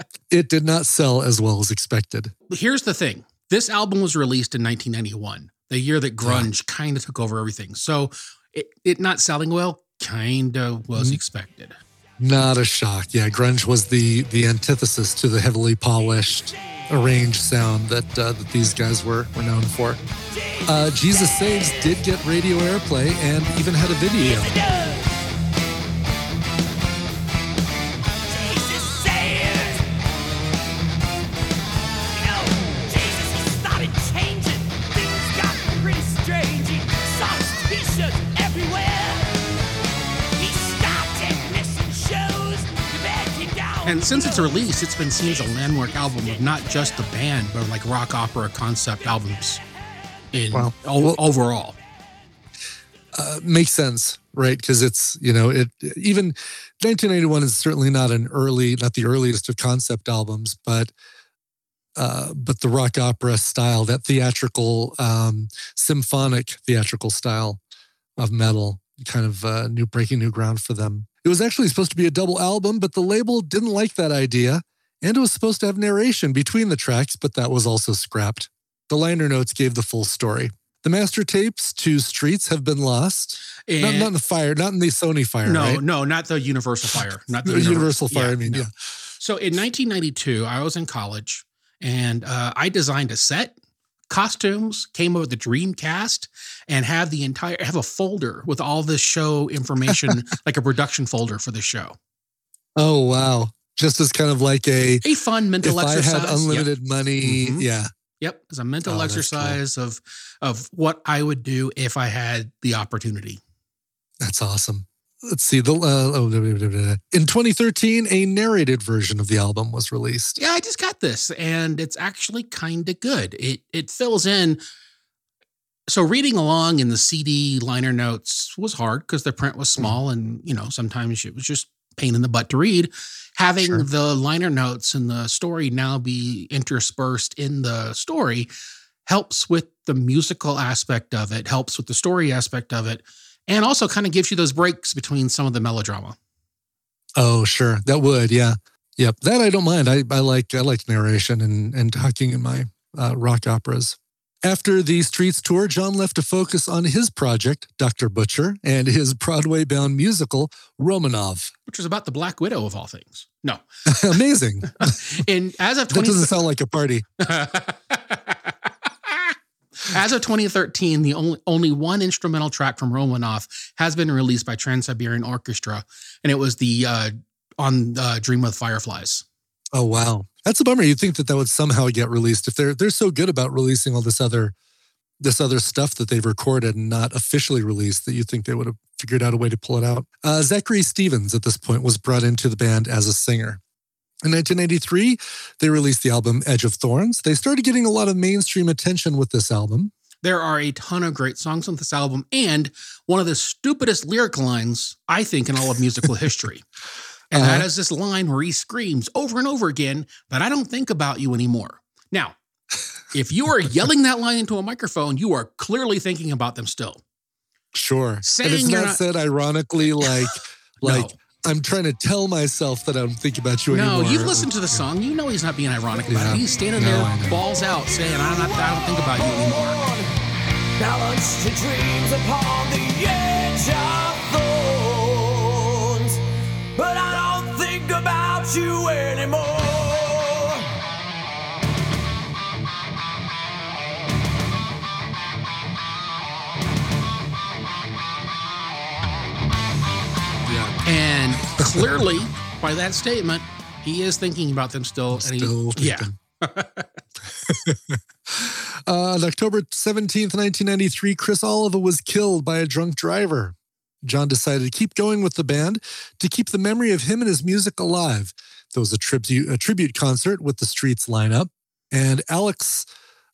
it did not sell as well as expected. Here's the thing this album was released in 1991, the year that grunge kind of took over everything. So it, it not selling well kind of was Mhm. expected. Not a shock. Yeah, grunge was the the antithesis to the heavily polished, arranged sound that uh, that these guys were were known for. Uh, Jesus Saves did get radio airplay and even had a video. Since its release, it's been seen as a landmark album of not just the band, but like rock opera concept albums in Wow. o- Well- overall. uh, makes sense, right? Because it's you know it even 1981 is certainly not an early, not the earliest of concept albums, but uh, but the rock opera style, that theatrical, um, symphonic theatrical style of metal, kind of uh, new breaking new ground for them. It was actually supposed to be a double album, but the label didn't like that idea, and it was supposed to have narration between the tracks, but that was also scrapped. The liner notes gave the full story. The master tapes to Streets have been lost. Not, And- not in the fire, not in the Sony fire, no, right? no, not the Universal Fire, not the The Universal Fire, I mean, no. yeah. So in 1992, I was in college and uh, I designed a set, costumes, came with the Dreamcast and have the entire have a folder with all the show information, like a production folder for the show. Oh, wow. Just as kind of like a, A fun mental if I exercise. had Yep. unlimited money, Mhm. yeah, Yep, it's a mental Oh, that's cool. exercise of of what I would do if I had the opportunity. that's awesome. Let's see. The uh, oh, in 2013, a narrated version of the album was released. Yeah, I just got this, and it's actually kind of good. It it fills in. So reading along in the CD liner notes was hard because the print was small, and you know sometimes it was just pain in the butt to read. Having Sure. the liner notes and the story now be interspersed in the story helps with the musical aspect of it, helps with the story aspect of it, and also kind of gives you those breaks between some of the melodrama. Oh, sure, that would, yeah, yep. That I don't mind. I, I like I like narration and and talking in my uh, rock operas. After the Streets tour, John left to focus on his project, Dr. Butcher, and his Broadway bound musical, Romanov. Which was about the Black Widow of all things. No, Amazing. and as of That doesn't sound like a party. As of 2013, the only only one instrumental track from Romanoff has been released by Trans Siberian Orchestra, and it was the uh, on uh, Dream with Fireflies. Oh wow, that's a bummer. You'd think that that would somehow get released if they're they're so good about releasing all this other this other stuff that they've recorded and not officially released that you think they would have figured out a way to pull it out. Uh, Zachary Stevens at this point was brought into the band as a singer. In 1983, they released the album Edge of Thorns. They started getting a lot of mainstream attention with this album. There are a ton of great songs on this album, and one of the stupidest lyric lines I think in all of musical history. And that Uh-huh. is this line where he screams over and over again that I don't think about you anymore. Now, if you are yelling that line into a microphone, you are clearly thinking about them still. Sure. Saying and it's not, not- said ironically like like no, I'm trying to tell myself that I don't think about you no, anymore. you've listened to the song. You know he's not being ironic about Yeah. it. He's standing No, there, I balls out, saying, "I'm not. I don't think about you anymore." Balanced your dreams upon the edge of thorns. But I don't think about you anymore. And clearly, by that statement, he is thinking about them still. And he, Still yeah. Uh, on October 17th, 1993, Criss Oliva was killed by a drunk driver. John decided to keep going with the band to keep the memory of him and his music alive. There was a tribute, a tribute concert with the Streets lineup, and Alex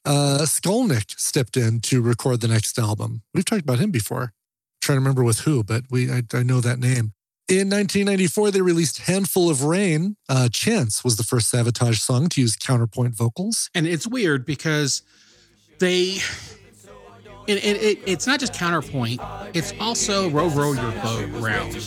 uh, Skolnick stepped in to record the next album. We've talked about him before. trying to remember with who, but we I, I know that name. In 1994, they released "Handful of Rain." Uh, "Chance" was the first Savatage song to use counterpoint vocals. and it's weird because they. It, it, it, it's not just counterpoint; it's also row row your boat round. And,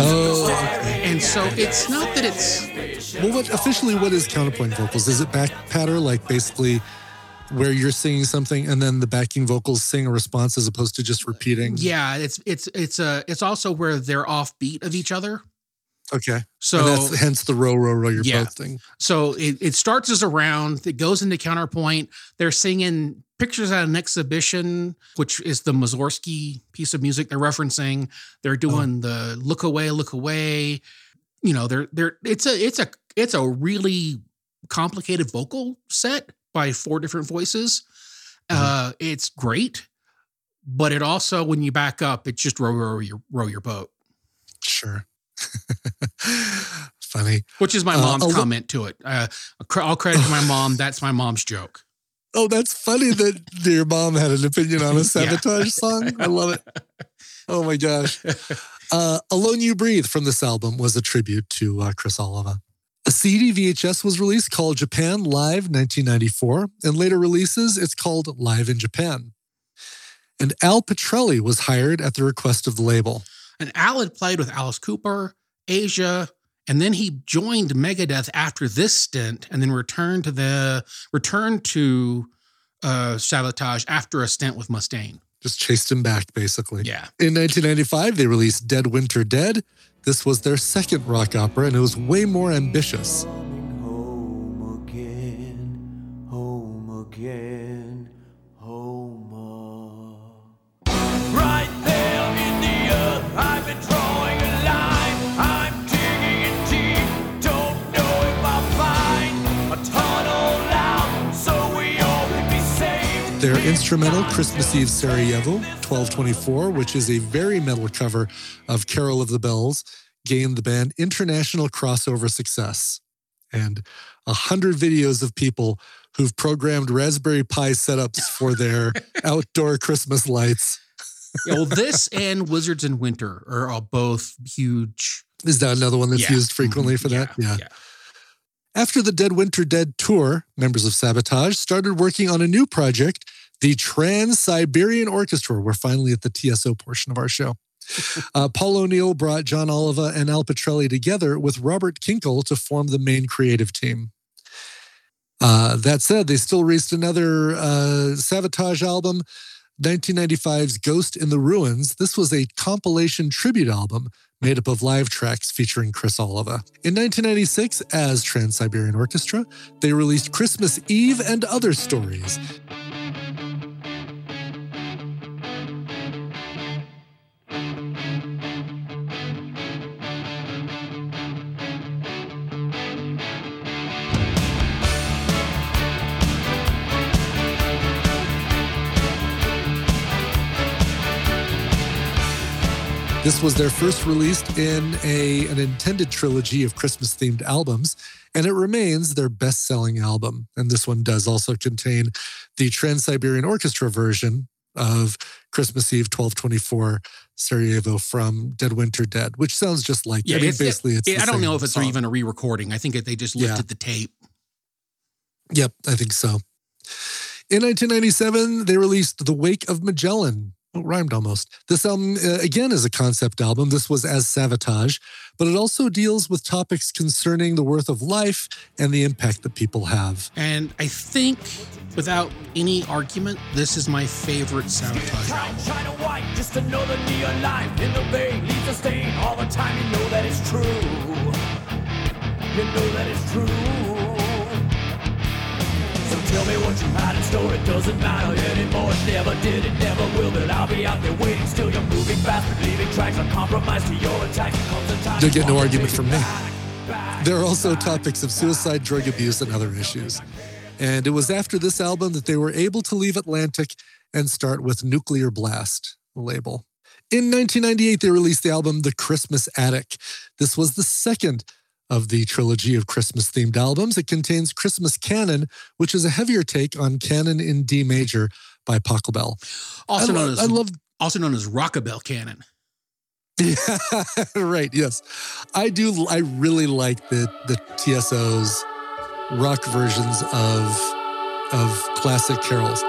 Oh, and so it's not that it's Well, what officially what is counterpoint vocals? Is it back patter, like basically where you're singing something and then the backing vocals sing a response as opposed to just repeating? yeah it's it's it's a it's also where they're off beat of each other. Okay. So and that's hence the row, row, row your Yeah. boat thing. So it, it starts as a round, it goes into counterpoint. They're singing pictures at an exhibition, which is the Mussorgsky piece of music they're referencing. They're oh. doing the look away, look away. You know, they're they're it's a it's a it's a really complicated vocal set by four different voices. Uh it's great, but it also when you back up, it just row row your row your boat, Sure. Funny. which is my Uh, mom's comment to it. Uh, I'll credit to my mom. That's my mom's joke. Oh, that's funny that your mom had an opinion on a Yeah. Savatage song. I love it. Oh my gosh. Uh, Alone You Breathe from this album was a tribute to uh, Criss Oliva. A CD VHS was released called Japan Live 1994, and later releases it's called Live in Japan. And Al Pitrelli was hired at the request of the label. And Al had played with Alice Cooper, Asia, and then he joined Megadeth after this stint, and then returned to the returned to uh, Savatage after a stint with Mustaine. Just chased him back, basically. Yeah, In 1995, they released Dead Winter Dead. This was their second rock opera, and it was way more ambitious. Instrumental Christmas Eve Sarajevo 1224, which is a very metal cover of Carol of the Bells, gained the band international crossover success. And a hundred videos of people who've programmed Raspberry Pi setups for their outdoor Christmas lights. Yeah, well, this and Wizards in Winter are both huge. Is that another one that's Yeah. used frequently Mhm. for that? Yeah, yeah. After the Dead Winter Dead tour, members of Savatage started working on a new project, the Trans Siberian Orchestra. We're finally at the TSO portion of our show. Uh, Paul O'Neill brought John Oliva and Al Pitrelli together with Robert Kinkel to form the main creative team. Uh, that said, they still released another uh, Savatage album, 1995's Ghost in the Ruins. This was a compilation tribute album made up of live tracks featuring Criss Oliva. In 1996, as Trans Siberian Orchestra, they released Christmas Eve and Other Stories. This was their first released in a, an intended trilogy of Christmas themed albums, and it remains their best selling album. And this one does also contain the Trans Siberian Orchestra version of Christmas Eve 1224 Sarajevo from Dead Winter Dead, which sounds just like Yeah, I mean, it's- basically it's. I the don't know if it's song. even a re-recording. I think they just Yeah. lifted the tape. Yep, I think so. In 1997, they released The Wake of Magellan. Oh, rhymed almost. This album, uh, again, is a concept album. This was as Savatage, but it also deals with topics concerning the worth of life and the impact that people have. And I think, without any argument, this is my favorite Savatage album. shine a white, just another neon light in the vein leaves a stain. All the time you know that it's true. You know that it's true. Tell me what you had in store. It doesn't matter anymore. It never did, it never will. But I'll be out there waiting still. You're moving fast, but leaving tracks uncompromised to your attack. Comes the time You'll get no argument from me. There are also topics of suicide, drug abuse, and other issues. And it was after this album that they were able to leave Atlantic and start with Nuclear Blast label. In 1998, they released the album The Christmas Attic. This was the second of the trilogy of Christmas themed albums. It contains Christmas Canon, which is a heavier take on Canon in D major by Pachelbel. Also I, known lo- as I love also known as Rockabelle Canon. Yeah, right. Yes, I do. I really like the the TSO's rock versions of of classic carols.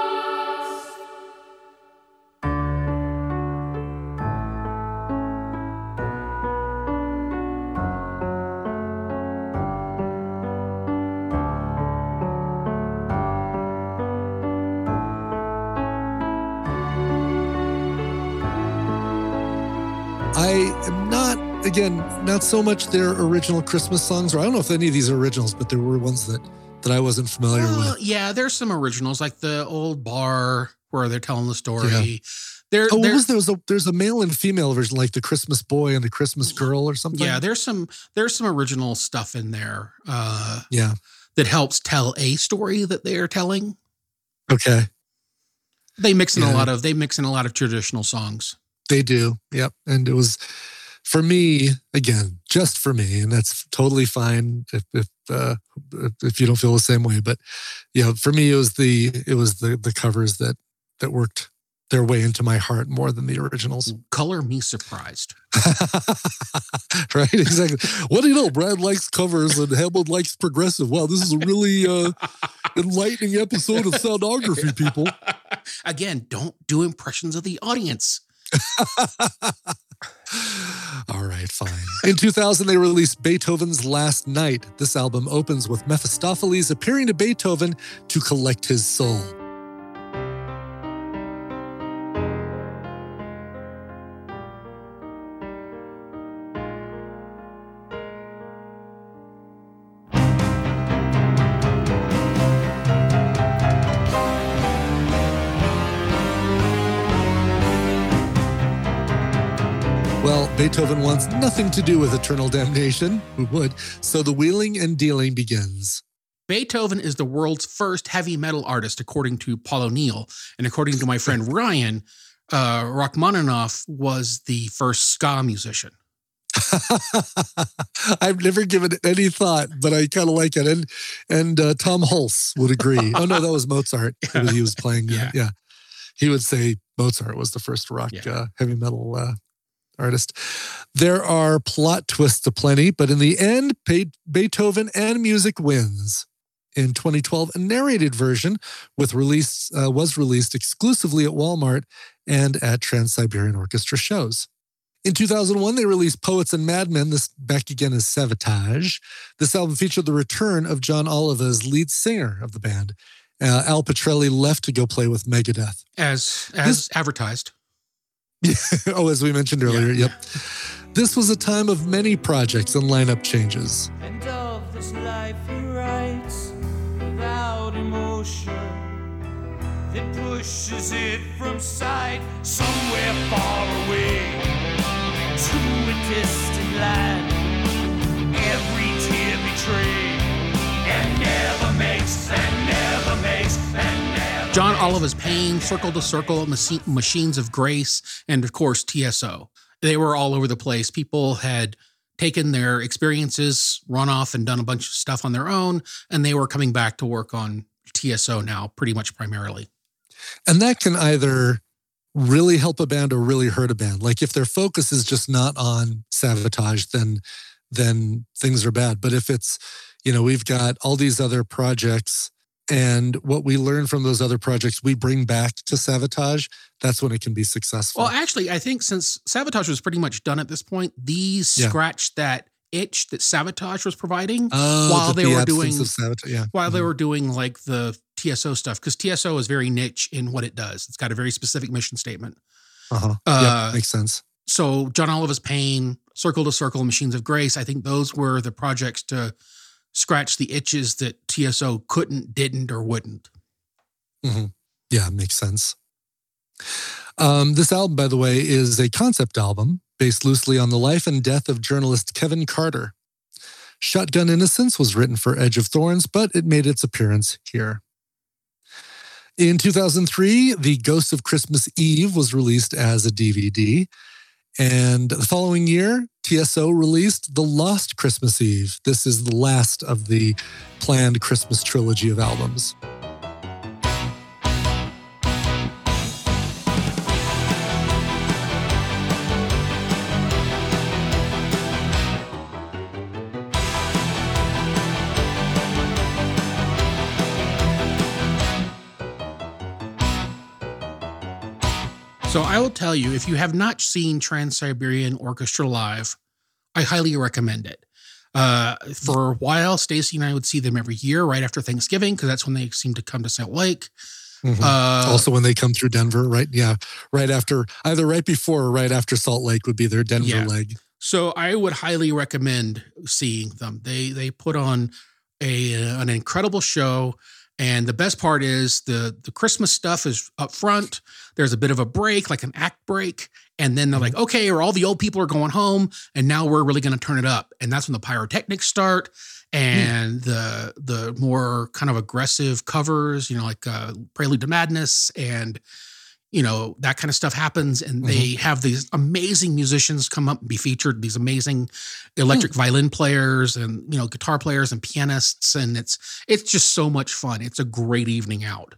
Again, not so much their original Christmas songs, or I don't know if any of these are originals, but there were ones that that I wasn't familiar Well, with. yeah, there's some originals like the old bar where they're telling the story. There, Oh, there- was there? Was a, there's a male and female version, like the Christmas boy and the Christmas girl, or something. yeah, there's some there's some original stuff in there uh, yeah. that helps tell a story that they are telling. Okay, They mix in a lot of they mix in a lot of traditional songs. they do. Yep, and it was for me again, just for me, and that's totally fine if if uh, if you don't feel the same way. But yeah, for me, it was the it was the the covers that that worked their way into my heart more than the originals. Color me surprised. right? Exactly. What do you know? Brad likes covers and Hammond likes progressive. Wow, this is a really uh, enlightening episode of soundography, people. Again, don't do impressions of the audience. All right, fine. In 2000, they released Beethoven's Last Night. This album opens with Mephistopheles appearing to Beethoven to collect his soul. Beethoven wants nothing to do with eternal damnation. Who would? So the wheeling and dealing begins. Beethoven is the world's first heavy metal artist, according to Paul O'Neill. And according to my friend Ryan, uh, Rachmaninoff was the first ska musician. I've never given it any thought, but I kind of like it. And and uh, Tom Hulse would agree. oh no, that was Mozart. Was- he was playing. Yeah. yeah, he would say Mozart was the first rock Yeah. uh, heavy metal uh, artist. There are plot twists aplenty, but in the end, Beethoven and music wins. In 2012, a narrated version with release uh, was released exclusively at Walmart and at Trans Siberian Orchestra shows. In 2001, they released Poets and Madmen, this back again as Savatage. This album featured the return of John Oliva as lead singer of the band. Uh, Al Pitrelli left to go play with Megadeth. As as advertised. oh, as we mentioned earlier, yep. This was a time of many projects and lineup changes. And of this life he writes without emotion that pushes it from sight somewhere far away to a distant land. Every tear betrayed and never makes and never makes and never. John Oliva's Pain, Circle to Circle, Machines of Grace, and of course TSO. They were all over the place. People had taken their experiences, run off and done a bunch of stuff on their own, and they were coming back to work on TSO now, pretty much primarily. And that can either really help a band or really hurt a band. Like if their focus is just not on Savatage, then then things are bad. But if it's, you know, we've got all these other projects and what we learn from those other projects we bring back to Savatage, that's when it can be successful. Well, actually, I think since Savatage was pretty much done at this point, these Yeah. scratched that itch that Savatage was providing Oh, while the- they the were doing. Yeah. while they Mhm. were doing like the TSO stuff because TSO is very niche in what it does. It's got a very specific mission statement. Uh-huh. Uh, yep, makes sense. So John Oliva's Pain, Circle to Circle, Machines of Grace, I think those were the projects to scratch the itches that TSO couldn't, didn't, or wouldn't. Yeah, makes sense. Um, this album, by the way, is a concept album based loosely on the life and death of journalist Kevin Carter. Shotgun Innocence was written for Edge of Thorns, but it made its appearance here. In 2003, The Ghost of Christmas Eve was released as a DVD. And the following year, TSO released The Lost Christmas Eve. This is the last of the planned Christmas trilogy of albums. So I will tell you, if you have not seen Trans Siberian Orchestra live, I highly recommend it. Uh, for a while, Stacy and I would see them every year right after Thanksgiving because that's when they seem to come to Salt Lake. Mhm. Uh, also when they come through Denver, right? Yeah, right after either right before or right after Salt Lake would be their Denver Yeah. leg. So I would highly recommend seeing them. They they put on a an incredible show, and the best part is the the Christmas stuff is up front. There's a bit of a break, like an act break, and then they're like, okay, or all the old people are going home, and now we're really going to turn it up, and that's when the pyrotechnics start. And the the more kind of aggressive covers, you know, like uh, Prelude to Madness and you know that kind of stuff happens and they have these amazing musicians come up and be featured these amazing electric violin players and you know guitar players and pianists and it's it's just so much fun it's a great evening out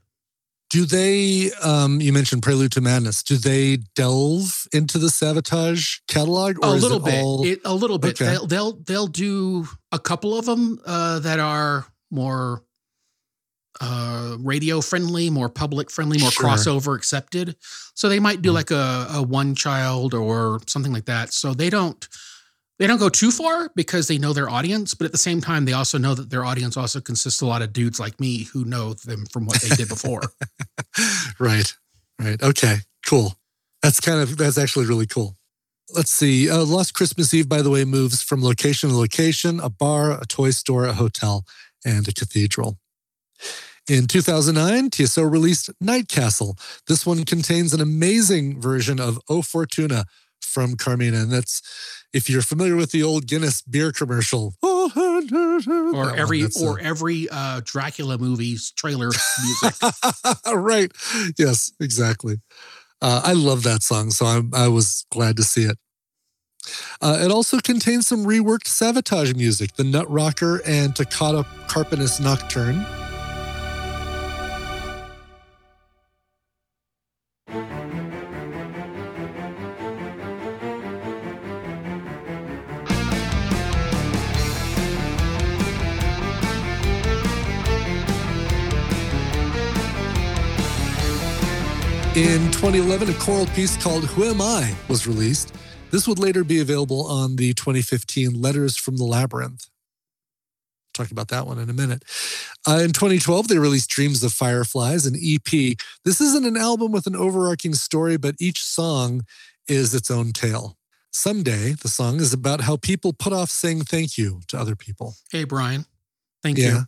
Do they? Um, you mentioned Prelude to Madness. Do they delve into the Savatage catalog, or a little it bit all? it, a little bit Okay. they'll, they'll they'll do a couple of them uh, that are more uh, radio friendly more public friendly more Sure. crossover accepted so they might do Mhm. like a, a one child or something like that so they don't they don't go too far because they know their audience but at the same time they also know that their audience also consists a lot of dudes like me who know them from what they did before right, right. Okay, cool. That's kind of that's actually really cool. Let's see. Uh, Lost Christmas Eve, by the way, moves from location to location: a bar, a toy store, a hotel, and a cathedral. In 2009, TSO released Night Castle. This one contains an amazing version of O Fortuna from Carmina. And that's, if you're familiar with the old Guinness beer commercial, or or every or every uh, dracula movie's trailer music right. Yes, exactly. Uh, I love that song, so I'm, I was glad to see it. Uh, it also contains some reworked Savatage music, the Nut Rocker and Toccata Carpimus Noctem. In 2011, a choral piece called Who Am I was released. This would later be available on the 2015 Letters from the Labyrinth. Talk about that one in a minute. Uh, in 2012, they released Dreams of Fireflies, an EP. This isn't an album with an overarching story, but each song is its own tale. Someday, the song is about how people put off saying thank you to other people. Hey, Brian. Thank yeah. you.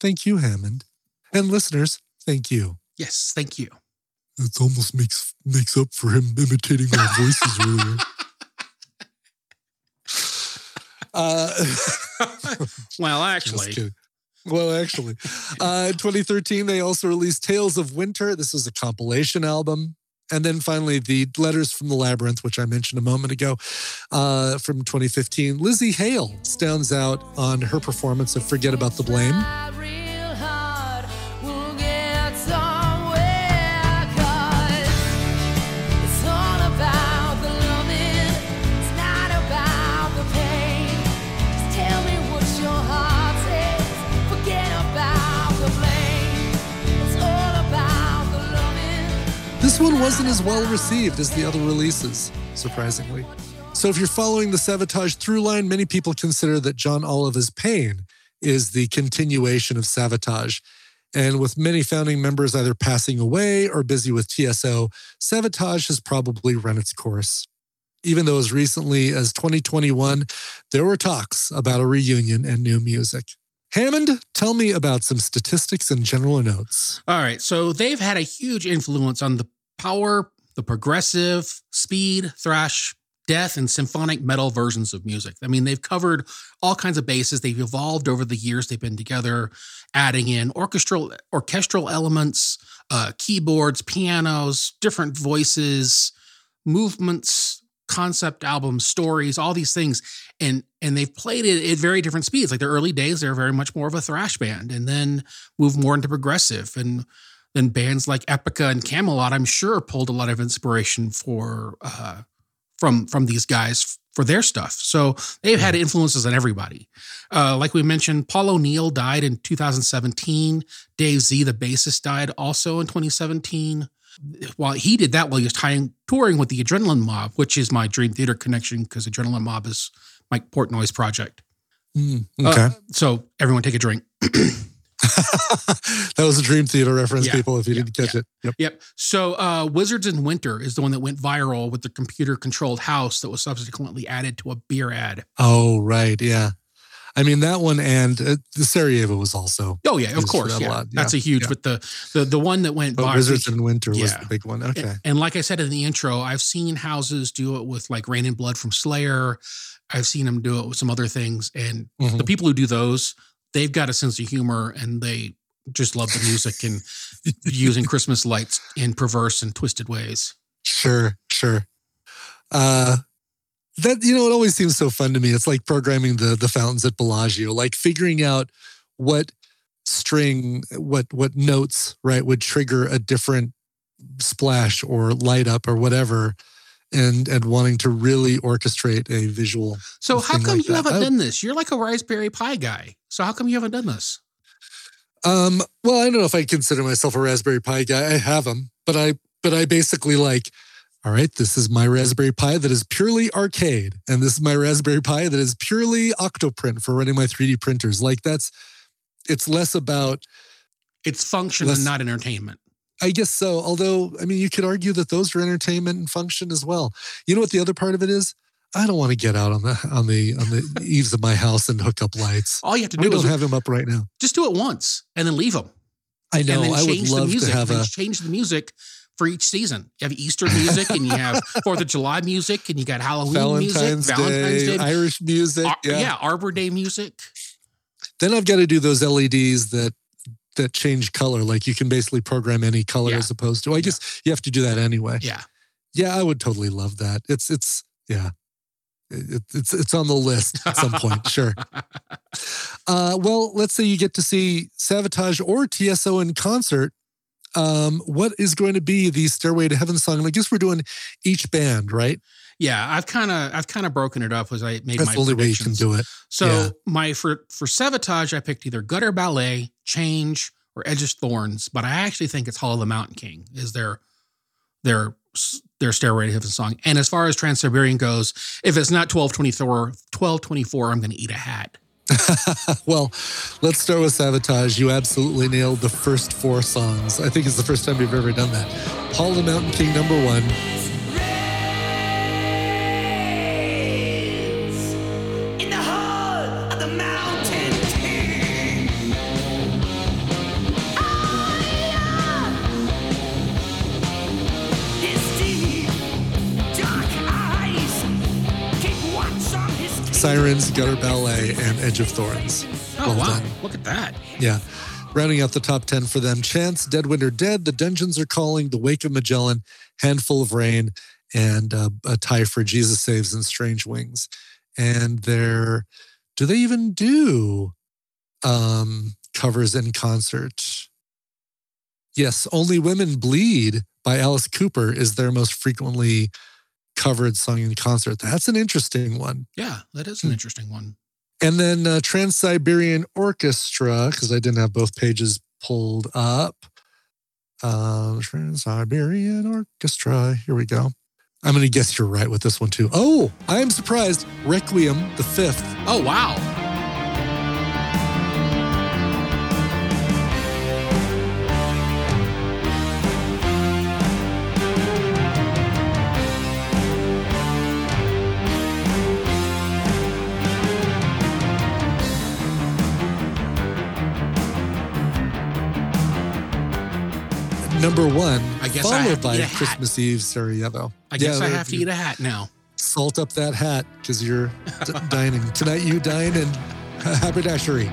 Thank you, Hammond. And listeners, thank you. Yes, thank you. It almost makes makes up for him imitating our voices earlier. Uh, Well, actually. Well, actually, uh, in 2013, they also released Tales of Winter. This was a compilation album. And then finally, the Letters from the Labyrinth, which I mentioned a moment ago, uh, from 2015. Lzzy Hale stands out on her performance of Forget About the Blame. This one wasn't as well received as the other releases, surprisingly. So, if you're following the Savatage through line, many people consider that John Oliva's Pain is the continuation of Savatage. And with many founding members either passing away or busy with TSO, Savatage has probably run its course. Even though as recently as 2021, there were talks about a reunion and new music. Hammond, tell me about some statistics and general notes. all right. So they've had a huge influence on the power, the progressive, speed, thrash, death, and symphonic metal versions of music. I mean, they've covered all kinds of bases. They've evolved over the years they've been together, adding in orchestral orchestral elements, uh, keyboards, pianos, different voices, movements, concept albums, stories, all these things. And and they've played it at very different speeds. Like the early days, they're very much more of a thrash band, and then move more into progressive. And then bands like Epica and Kamelot, I'm sure, pulled a lot of inspiration for uh, from from these guys for their stuff. So they've had influences on everybody. Uh, like we mentioned, Paul O'Neill died in 2017. Dave Z, the bassist, died also in 2017. While he did that while he was tying, touring with the Adrenaline Mob, which is my Dream Theater connection because Adrenaline Mob is Mike Portnoy's project. Uh, okay. so everyone take a drink. that was a Dream Theater reference, Yeah, people, if you yeah, didn't catch it. Yep. Yep. So uh, Wizards in Winter is the one that went viral with the computer controlled house that was subsequently added to a beer ad. Oh, right. Yeah. I mean, that one and uh, the Sarajevo was also. Oh yeah, of course. Yeah. lot, That's yeah, a huge, yeah. but the the the one that went But. Wizards in Winter was the big one. Okay. And, and like I said in the intro, I've seen houses do it with like Raining Blood from Slayer. I've seen them do it with some other things. And Mhm. the people who do those, they've got a sense of humor and they just love the music and using Christmas lights in perverse and twisted ways. Sure, sure. Uh that you know, it always seems so fun to me. It's like programming the the fountains at Bellagio, like figuring out what string, what what notes, right, would trigger a different splash or light up or whatever, and and wanting to really orchestrate a visual. So how come like you that. haven't I- done this? You're like a Raspberry Pi guy. So how come you haven't done this? Um, well, I don't know if I consider myself a Raspberry Pi guy. I have them, but I but I basically like, all right, this is my Raspberry Pi that is purely arcade, and this is my Raspberry Pi that is purely OctoPrint for running my 3D printers. Like that's it's less about It's function Let's- and not entertainment. I guess so. Although, I mean, you could argue that those are entertainment and function as well. You know what the other part of it is? I don't want to get out on the on the on the eaves of my house and hook up lights. All you have to We do don't is have them up right now. just do it once and then leave them. I know. and then I would change the love music. to have a. change the music for each season. You have Easter music and you have Fourth of July music and you got Halloween Valentine's, music, Valentine's Day, Day, Irish music. Ar- yeah. yeah, Arbor Day music. Then I've got to do those LEDs that that change color. Like you can basically program any color Yeah. as opposed to. I guess you have to do that anyway. Yeah. Yeah, I would totally love that. It's it's yeah. It, it's it's on the list at some point, sure. Uh, well, let's say you get to see Savatage or TSO in concert. Um, what is going to be the Stairway to Heaven song? And I guess we're doing each band, right? Yeah, I've kind of I've kind of broken it up as I made That's my the only way you can do it. So Yeah. my for for Savatage, I picked either Gutter Ballet, Chance, or Edge of Thorns, but I actually think it's Hall of the Mountain King is their their their Stairway to Heaven song. And as far as Trans Siberian goes, if it's not 1224, 1224, I'm going to eat a hat. well, let's start with Savatage. You absolutely nailed the first four songs. I think it's the first time you've ever done that. Hall of the Mountain King, number one. Sirens, Gutter Ballet, and Edge of Thorns. Oh, Well wow. done. Look at that. Yeah. Rounding out the top 10 for them Chance, Dead Winter Dead, The Dungeons Are Calling, The Wake of Magellan, Handful of Rain, and uh, a tie for Jesus Saves and Strange Wings. And they're, do they even do um, covers in concert? Yes, Only Women Bleed by Alice Cooper is their most frequently covered song in concert. That's an interesting one. Yeah, that is Hmm. an interesting one. And then uh, Trans Siberian Orchestra, because I didn't have both pages pulled up. Uh, Trans Siberian Orchestra. Here we go. I'm going to guess you're right with this one too. Oh, I am surprised. Requiem, the fifth. Oh, wow. Number one, I guess I followed have by eat a hat. Christmas Eve Sarajevo. I guess Yeah, I have to eat a hat now. Salt up that hat because you're d- dining. Tonight you dine in haberdashery.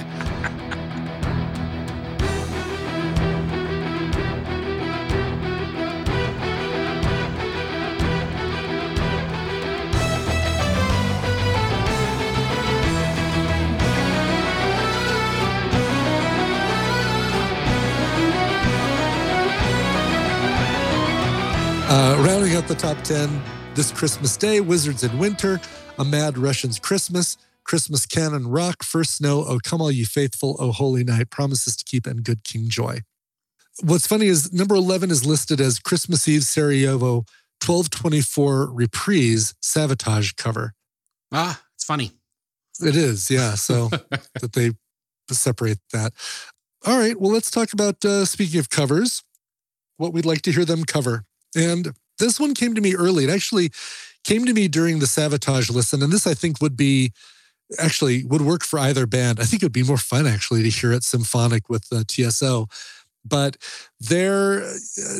Uh, rounding out the top 10 this Christmas Day, Wizards in Winter, A Mad Russian's Christmas, Christmas Canon Rock, First Snow, Oh Come All You Faithful, Oh Holy Night, Promises to Keep, and Good King Joy. What's funny is number 11 is listed as Christmas Eve Sarajevo 1224 Reprise Savatage cover. Ah, it's funny. It is, yeah. So that they separate that. All right. Well, let's talk about uh, speaking of covers, what we'd like to hear them cover. And this one came to me early. It actually came to me during the Savatage listen, and this I think would be actually would work for either band. I think it would be more fun actually to hear it symphonic with uh, TSO. But their uh,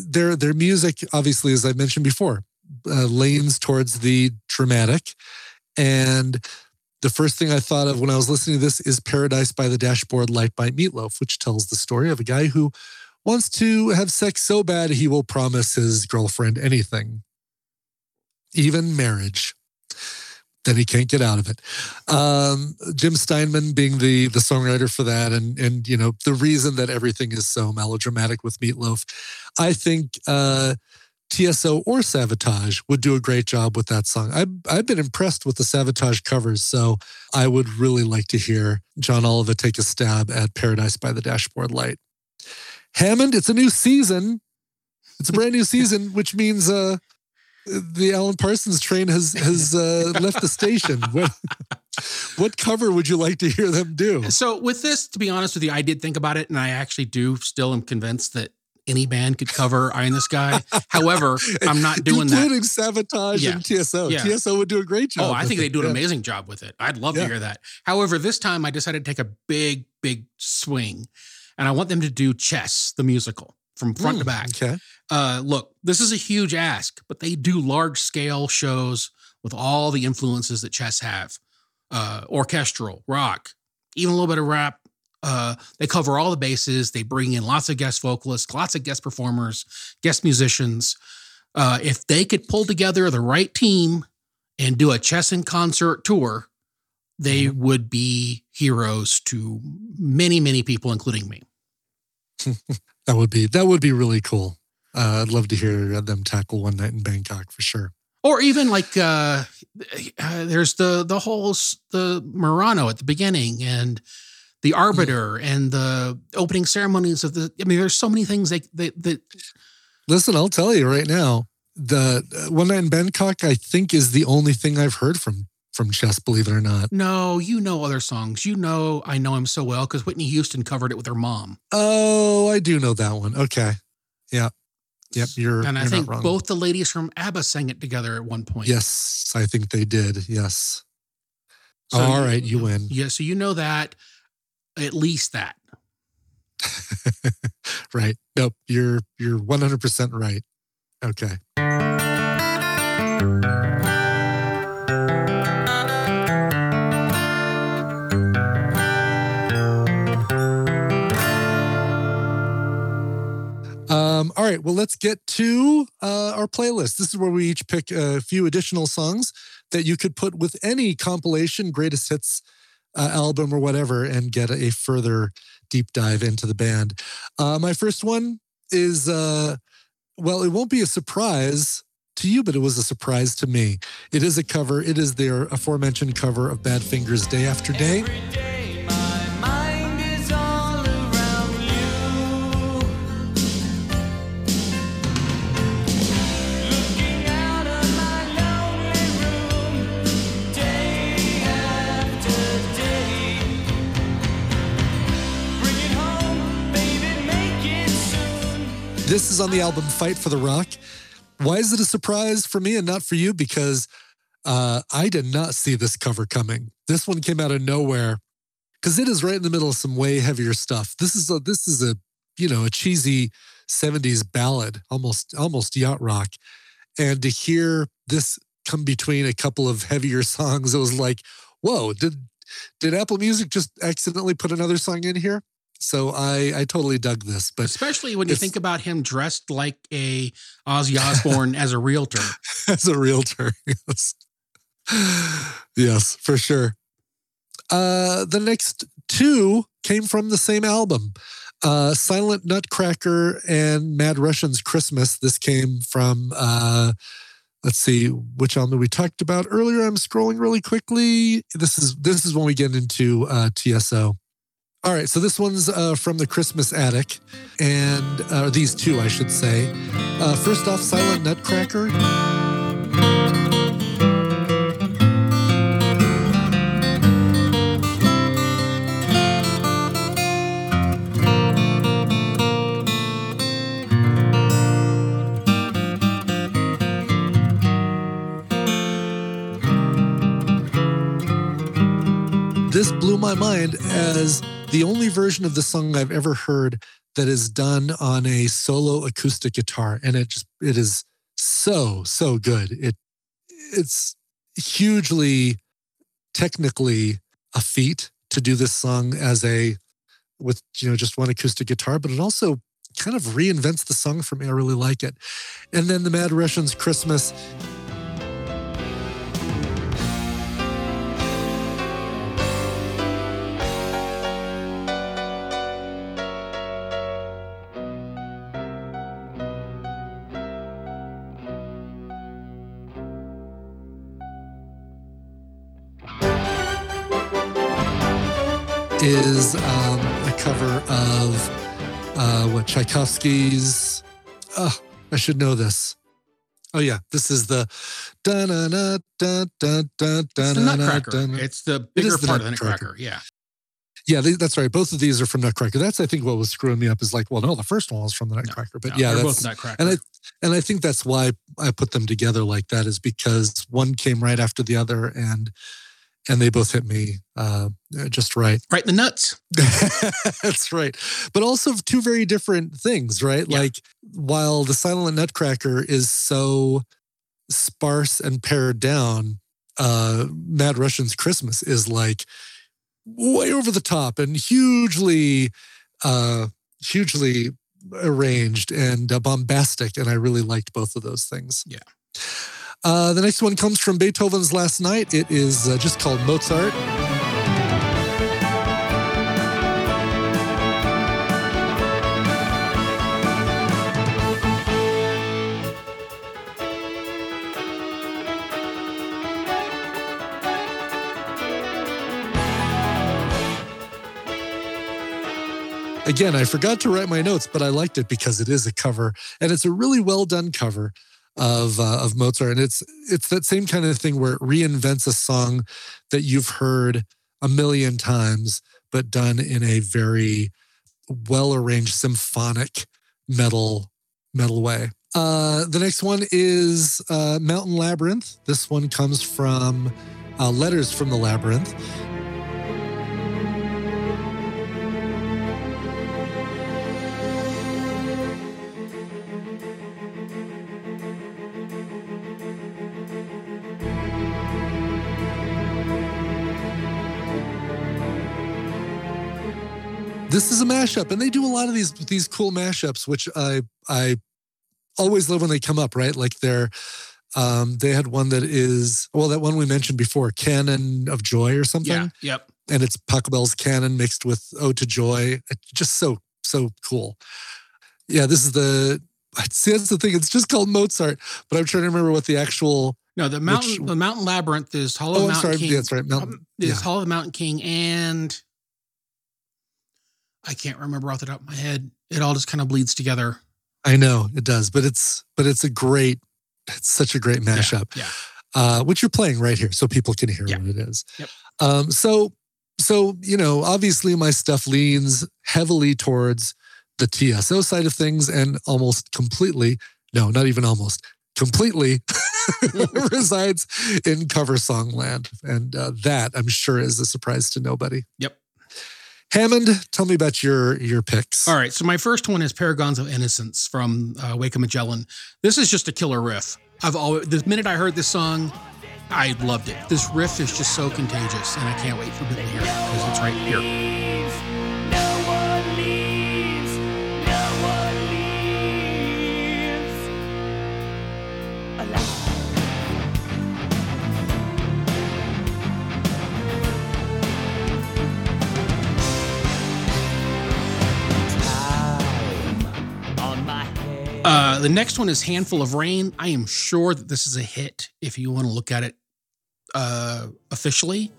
their their music, obviously, as I mentioned before, uh, leans towards the dramatic, and the first thing I thought of when I was listening to this is Paradise by the Dashboard Light by Meatloaf, which tells the story of a guy who wants to have sex so bad he will promise his girlfriend anything, even marriage. Then he can't get out of it. Um, Jim Steinman being the the songwriter for that, and and you know the reason that everything is so melodramatic with Meatloaf, I think uh, TSO or Savatage would do a great job with that song. I've, I've been impressed with the Savatage covers, so I would really like to hear John Oliva take a stab at Paradise by the Dashboard Light. Hammond, it's a new season. It's a brand new season, which means uh, the Alan Parsons train has has uh, left the station. What, what cover would you like to hear them do? So with this, to be honest with you, I did think about it, and I actually do still am convinced that any band could cover "Eye in the Sky." However, I'm not doing that. Including Savatage Yeah. and TSO. Yeah. TSO would do a great job. Oh, I think they do an Yeah. amazing job with it. I'd love to hear that. However, this time I decided to take a big, big swing, and I want them to do Chess, the musical, from front to Mm, back. Okay. Uh, look, this is a huge ask, but they do large scale shows with all the influences that chess have uh, orchestral, rock, even a little bit of rap. Uh, they cover all the bases. They bring in lots of guest vocalists, lots of guest performers, guest musicians. Uh, if they could pull together the right team and do a chess in concert tour, they would be heroes to many, many people, including me. That would be that would be really cool. Uh, I'd love to hear them tackle one night in Bangkok for sure. or even like uh, uh there's the the whole the Merano at the beginning and the arbiter and the opening ceremonies of the I mean there's so many things they they that Listen, I'll tell you right now, the uh, One Night in Bangkok, I think, is the only thing I've heard from from Chess. Believe it or not. No, you know other songs. You know I know him so well because Whitney Houston covered it with her mom. Oh, I do know that one. Okay. Yeah. Yep. You're, and I you're think both the ladies from ABBA sang it together at one point. Yes, I think they did. Yes. So All you- right, you win. Yeah, so you know that, at least that. right. Nope. You're you're 100 percent right. Okay. All right, well, let's get to uh, our playlist. This is where we each pick a few additional songs that you could put with any compilation, greatest hits uh, album, or whatever, and get a further deep dive into the band. Uh, my first one is, uh, well, it won't be a surprise to you, but it was a surprise to me. It is a cover, it is their aforementioned cover of Badfinger's Day After Day. This is on the album Fight for the Rock. Why is it a surprise for me and not for you? Because uh, I did not see this cover coming. This one came out of nowhere because it is right in the middle of some way heavier stuff. This is a this is a you know a cheesy '70s ballad, almost almost yacht rock, and to hear this come between a couple of heavier songs, it was like, whoa! Did did Apple Music just accidentally put another song in here? So I I totally dug this, but Especially when you think about him dressed like a Ozzy Osbourne as a realtor. as a realtor. Yes. yes, for sure. Uh, the next two came from the same album. Uh, Silent Nutcracker and Mad Russian's Christmas. This came from uh, let's see which album we talked about earlier. I'm scrolling really quickly. This is this is when we get into uh, TSO. All right, so this one's uh, from the Christmas Attic, and uh, these two, I should say. Uh, first off, Silent Nutcracker. this blew my mind as the only version of the song I've ever heard that is done on a solo acoustic guitar, and it just it is so so good. It it's hugely technically a feat to do this song as a with you know just one acoustic guitar, but it also kind of reinvents the song for me. I really like it. And then the Mad Russians Christmas uh, what Tchaikovsky's. Oh, I should know this. Oh yeah, this is the da na na da da da da It's the na na Nutcracker. It's the It bigger the part of the Nutcracker. Yeah. Yeah, they, that's right. Both of these are from Nutcracker. That's I think what was screwing me up is like, well, no, the first one was from the Nutcracker, but No, yeah, they're both Nutcracker. and I and I think that's why I put them together like that is because one came right after the other, and and they both hit me uh, just right. right in the nuts. That's right. But also two very different things, right? Yeah. Like while the Silent Nutcracker is so sparse and pared down, uh Mad Russian's Christmas is like way over the top and hugely uh hugely arranged and uh, bombastic and I really liked both of those things. Yeah. Uh, the next one comes from Beethoven's Last Night. It is uh, just called Mozart. Again, I forgot to write my notes, but I liked it because it is a cover and it's a really well done cover of uh, of Mozart, and it's it's that same kind of thing where it reinvents a song that you've heard a million times, but done in a very well arranged symphonic metal metal way. Uh, the next one is uh, Mountain Labyrinth. This one comes from uh, Letters from the Labyrinth. This is a mashup, and they do a lot of these these cool mashups, which I I always love when they come up. Right, like they're um, they had one that is well that one we mentioned before, Canon of Joy or something Yeah. Yep. and it's Pachelbel's canon mixed with Ode to Joy. It's just so so cool. Yeah, this is the. See, that's the thing. It's just called Mozart, but I'm trying to remember what the actual. No, the mountain the mountain labyrinth is Hollow Oh, Mountain sorry. King. Yeah, that's right. Mountain. um, is Yeah, Hall of the Mountain King and I can't remember off the top of my head. It all just kind of bleeds together. I know it does, but it's but it's a great. It's such a great mashup. Yeah. uh, which you're playing right here, so people can hear Yeah. what it is. Yep. Um, so, so you know, obviously, my stuff leans heavily towards the TSO side of things, and almost completely, no, not even almost, completely resides in cover song land, and uh, that I'm sure is a surprise to nobody. Yep. Hammond, tell me about your your picks. All right. So my first one is Paragons of Innocence from uh, Wake of Magellan. This is just a killer riff. I've always the minute I heard this song, I loved it. This riff is just so contagious, and I can't wait for people to hear it because it's right here. Uh, the next one is Handful of Rain. I am sure that this is a hit if you want to look at it uh, officially.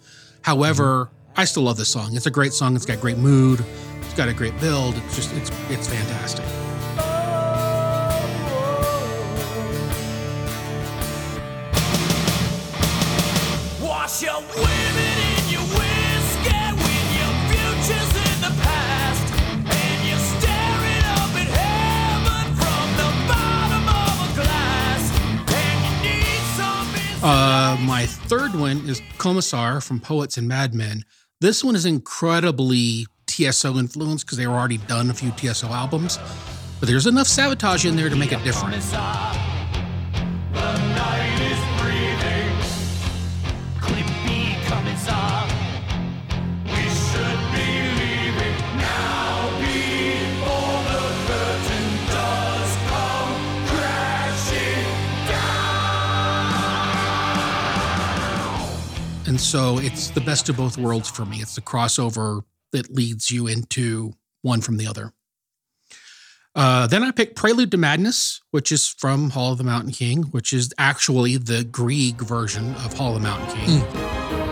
However, I still love this song. It's a great song. It's got great mood. It's got a great build. It's just it's it's fantastic. Wash your women Uh, my third one is Commissar from Poets and Madmen. This one is incredibly TSO influenced because they were already done a few TSO albums, but there's enough Savatage in there to make it different. And so it's the best of both worlds for me. It's the crossover that leads you into one from the other. Uh, then I picked Prelude to Madness, which is from Hall of the Mountain King, which is actually the Grieg version of Hall of the Mountain King.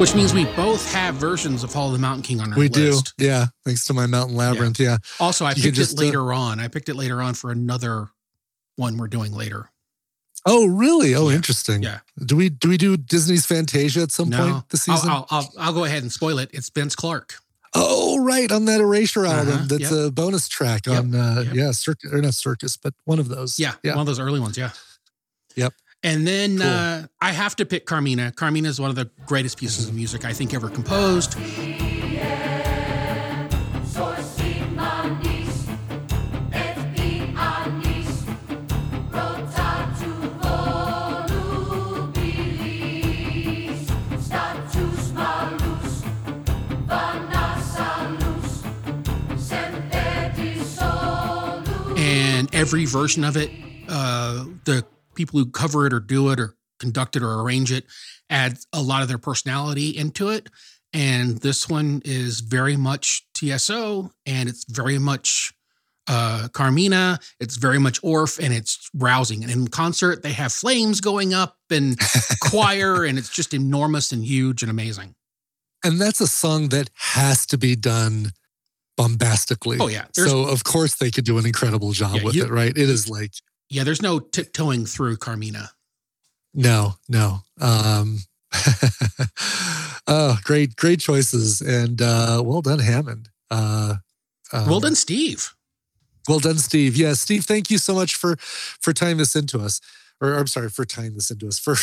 Which means we both have versions of Hall of the Mountain King on our we list. do, yeah. Thanks to my Mountain Labyrinth, yeah. Also, I You picked just, it uh, later on. I picked it later on for another one we're doing later. Oh, really? Oh, Yeah. interesting. Yeah. Do we do we do Disney's Fantasia at some No, point this I'll, season? I'll, I'll, I'll go ahead and spoil it. It's Vince Clarke. Oh, right, on that Erasure album. Uh-huh, That's yep. a bonus track Yep, on uh yep. yeah, circus or not circus, but one of those. Yeah, Yeah. one of those early ones. Yeah. Yep. And then Cool. uh, I have to pick Carmina. Carmina is one of the greatest pieces of music I think ever composed. and every version of it, uh, the people who cover it or do it or conduct it or arrange it add a lot of their personality into it. And this one is very much TSO, and it's very much uh, Carmina. It's very much Orff, and it's rousing. And in concert, they have flames going up and choir, and it's just enormous and huge and amazing. And that's a song that has to be done bombastically. Oh yeah, there's So of course they could do an incredible job Yeah, with you- it, right? It is like yeah, there's no tiptoeing through Carmina. no, no. Um oh, great, great choices. And uh well done, Hammond. Uh um, well done, Steve. Well done, Steve. Yeah, Steve, thank you so much for for tying this into us. Or I'm sorry for tying this into us for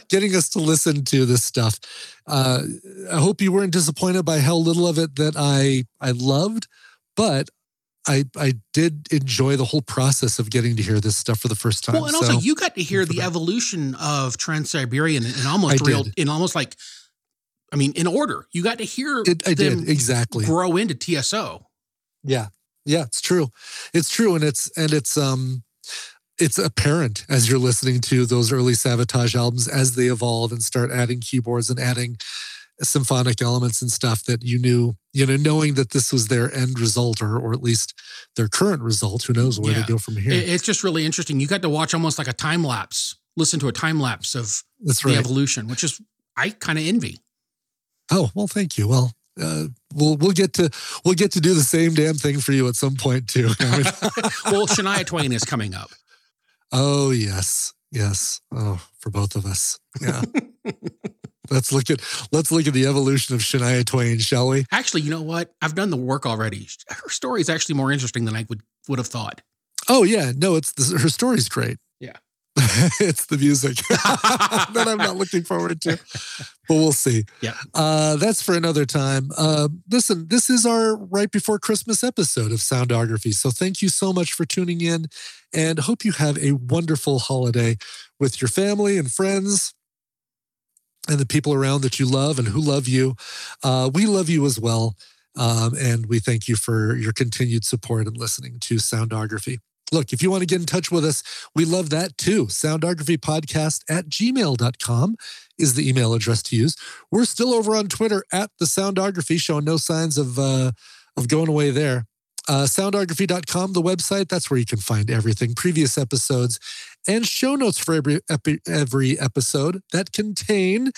getting us to listen to this stuff. Uh, I hope you weren't disappointed by how little of it that I I loved, but I I did enjoy the whole process of getting to hear this stuff for the first time. Well, and also So, you got to hear the evolution of Trans Siberian in almost I real, did. in almost like, I mean, in order. You got to hear it, I them did exactly. grow into TSO. Yeah. Yeah, it's true. It's true. And it's and it's um it's apparent as you're listening to those early Savatage albums as they evolve and start adding keyboards and adding symphonic elements and stuff that you knew, you know, knowing that this was their end result or or at least their current result. Who knows where Yeah. they go from here? It's just really interesting. You got to watch almost like a time lapse, listen to a time lapse of That's the right. evolution, which is I kind of envy. Oh well, thank you. Well, uh, we'll we'll get to we'll get to do the same damn thing for you at some point too. I mean, well, Shania Twain is coming up. Oh yes, yes. Oh, for both of us. Yeah. let's look at let's look at the evolution of Shania Twain, shall we? Actually, you know what? I've done the work already. Her story is actually more interesting than I would would have thought. Oh yeah, no, it's the, her story's great. Yeah. it's the music that I'm not looking forward to, but we'll see. Yeah. uh, that's for another time. Uh, listen, this is our right before Christmas episode of Soundography, so thank you so much for tuning in, and hope you have a wonderful holiday with your family and friends. And the people around that you love and who love you. Uh, we love you as well. Um, and we thank you for your continued support and listening to Soundography. Look, if you want to get in touch with us, we love that too. Soundographypodcast at gmail.com is the email address to use. We're still over on Twitter at the Soundography, showing no signs of uh, of going away there. Uh, soundography.com, the website, that's where you can find everything, previous episodes, and show notes for every, epi- every episode that contain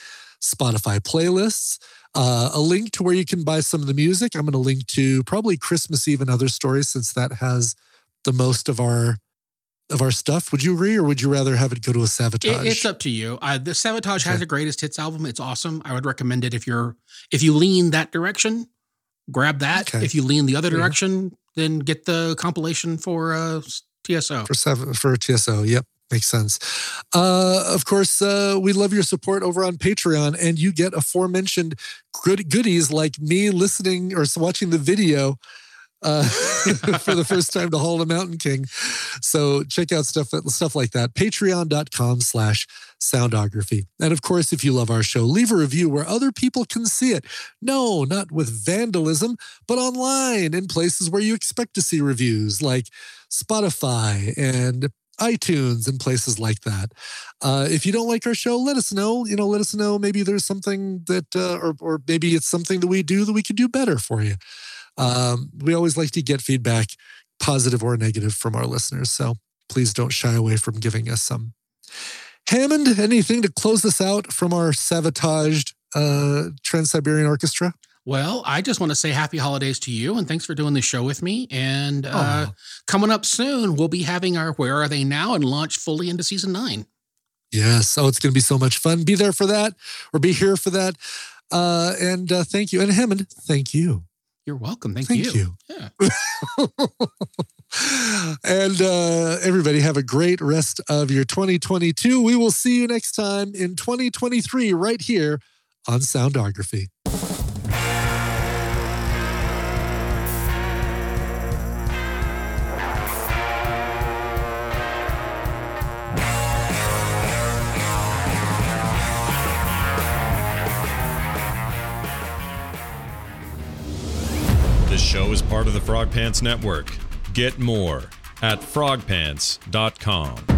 Spotify playlists, uh, a link to where you can buy some of the music. I'm going to link to probably Christmas Eve and other stories since that has the most of our of our stuff. Would you agree, or would you rather have it go to a Savatage? It, it's up to you. Uh, the Savatage has Okay. a greatest hits album. It's awesome. I would recommend it if you're if you lean that direction, grab that. Okay. If you lean the other Yeah. direction, then get the compilation for uh, TSO. for seven for TSO. Yep, makes sense. Uh, of course, uh, we love your support over on Patreon, and you get aforementioned good goodies like me listening or watching the video. Uh, for the first time to Hall of the Mountain King. So check out stuff stuff like that. Patreon.com slash soundography. And of course, if you love our show, leave a review where other people can see it. No, not with vandalism, but online in places where you expect to see reviews like Spotify and iTunes and places like that. Uh, if you don't like our show, let us know. You know, let us know. Maybe there's something that, uh, or or maybe it's something that we do that we could do better for you. Um, we always like to get feedback, positive or negative, from our listeners. So please don't shy away from giving us some. Hammond, anything to close this out from our sabotaged uh, Trans Siberian Orchestra? Well, I just want to say happy holidays to you and thanks for doing the show with me. And uh, Aw. coming up soon, we'll be having our Where Are They Now and launch fully into season nine. Yes. Oh, it's going to be so much fun. Be there for that or be here for that. Uh, and uh, thank you. And Hammond, thank you. You're welcome. Thank, Thank you. Yeah. and uh, everybody have a great rest of your 2022. We will see you next time in 2023 right here on Soundography. This show is part of the Frog Pants Network. Get more at frogpants.com.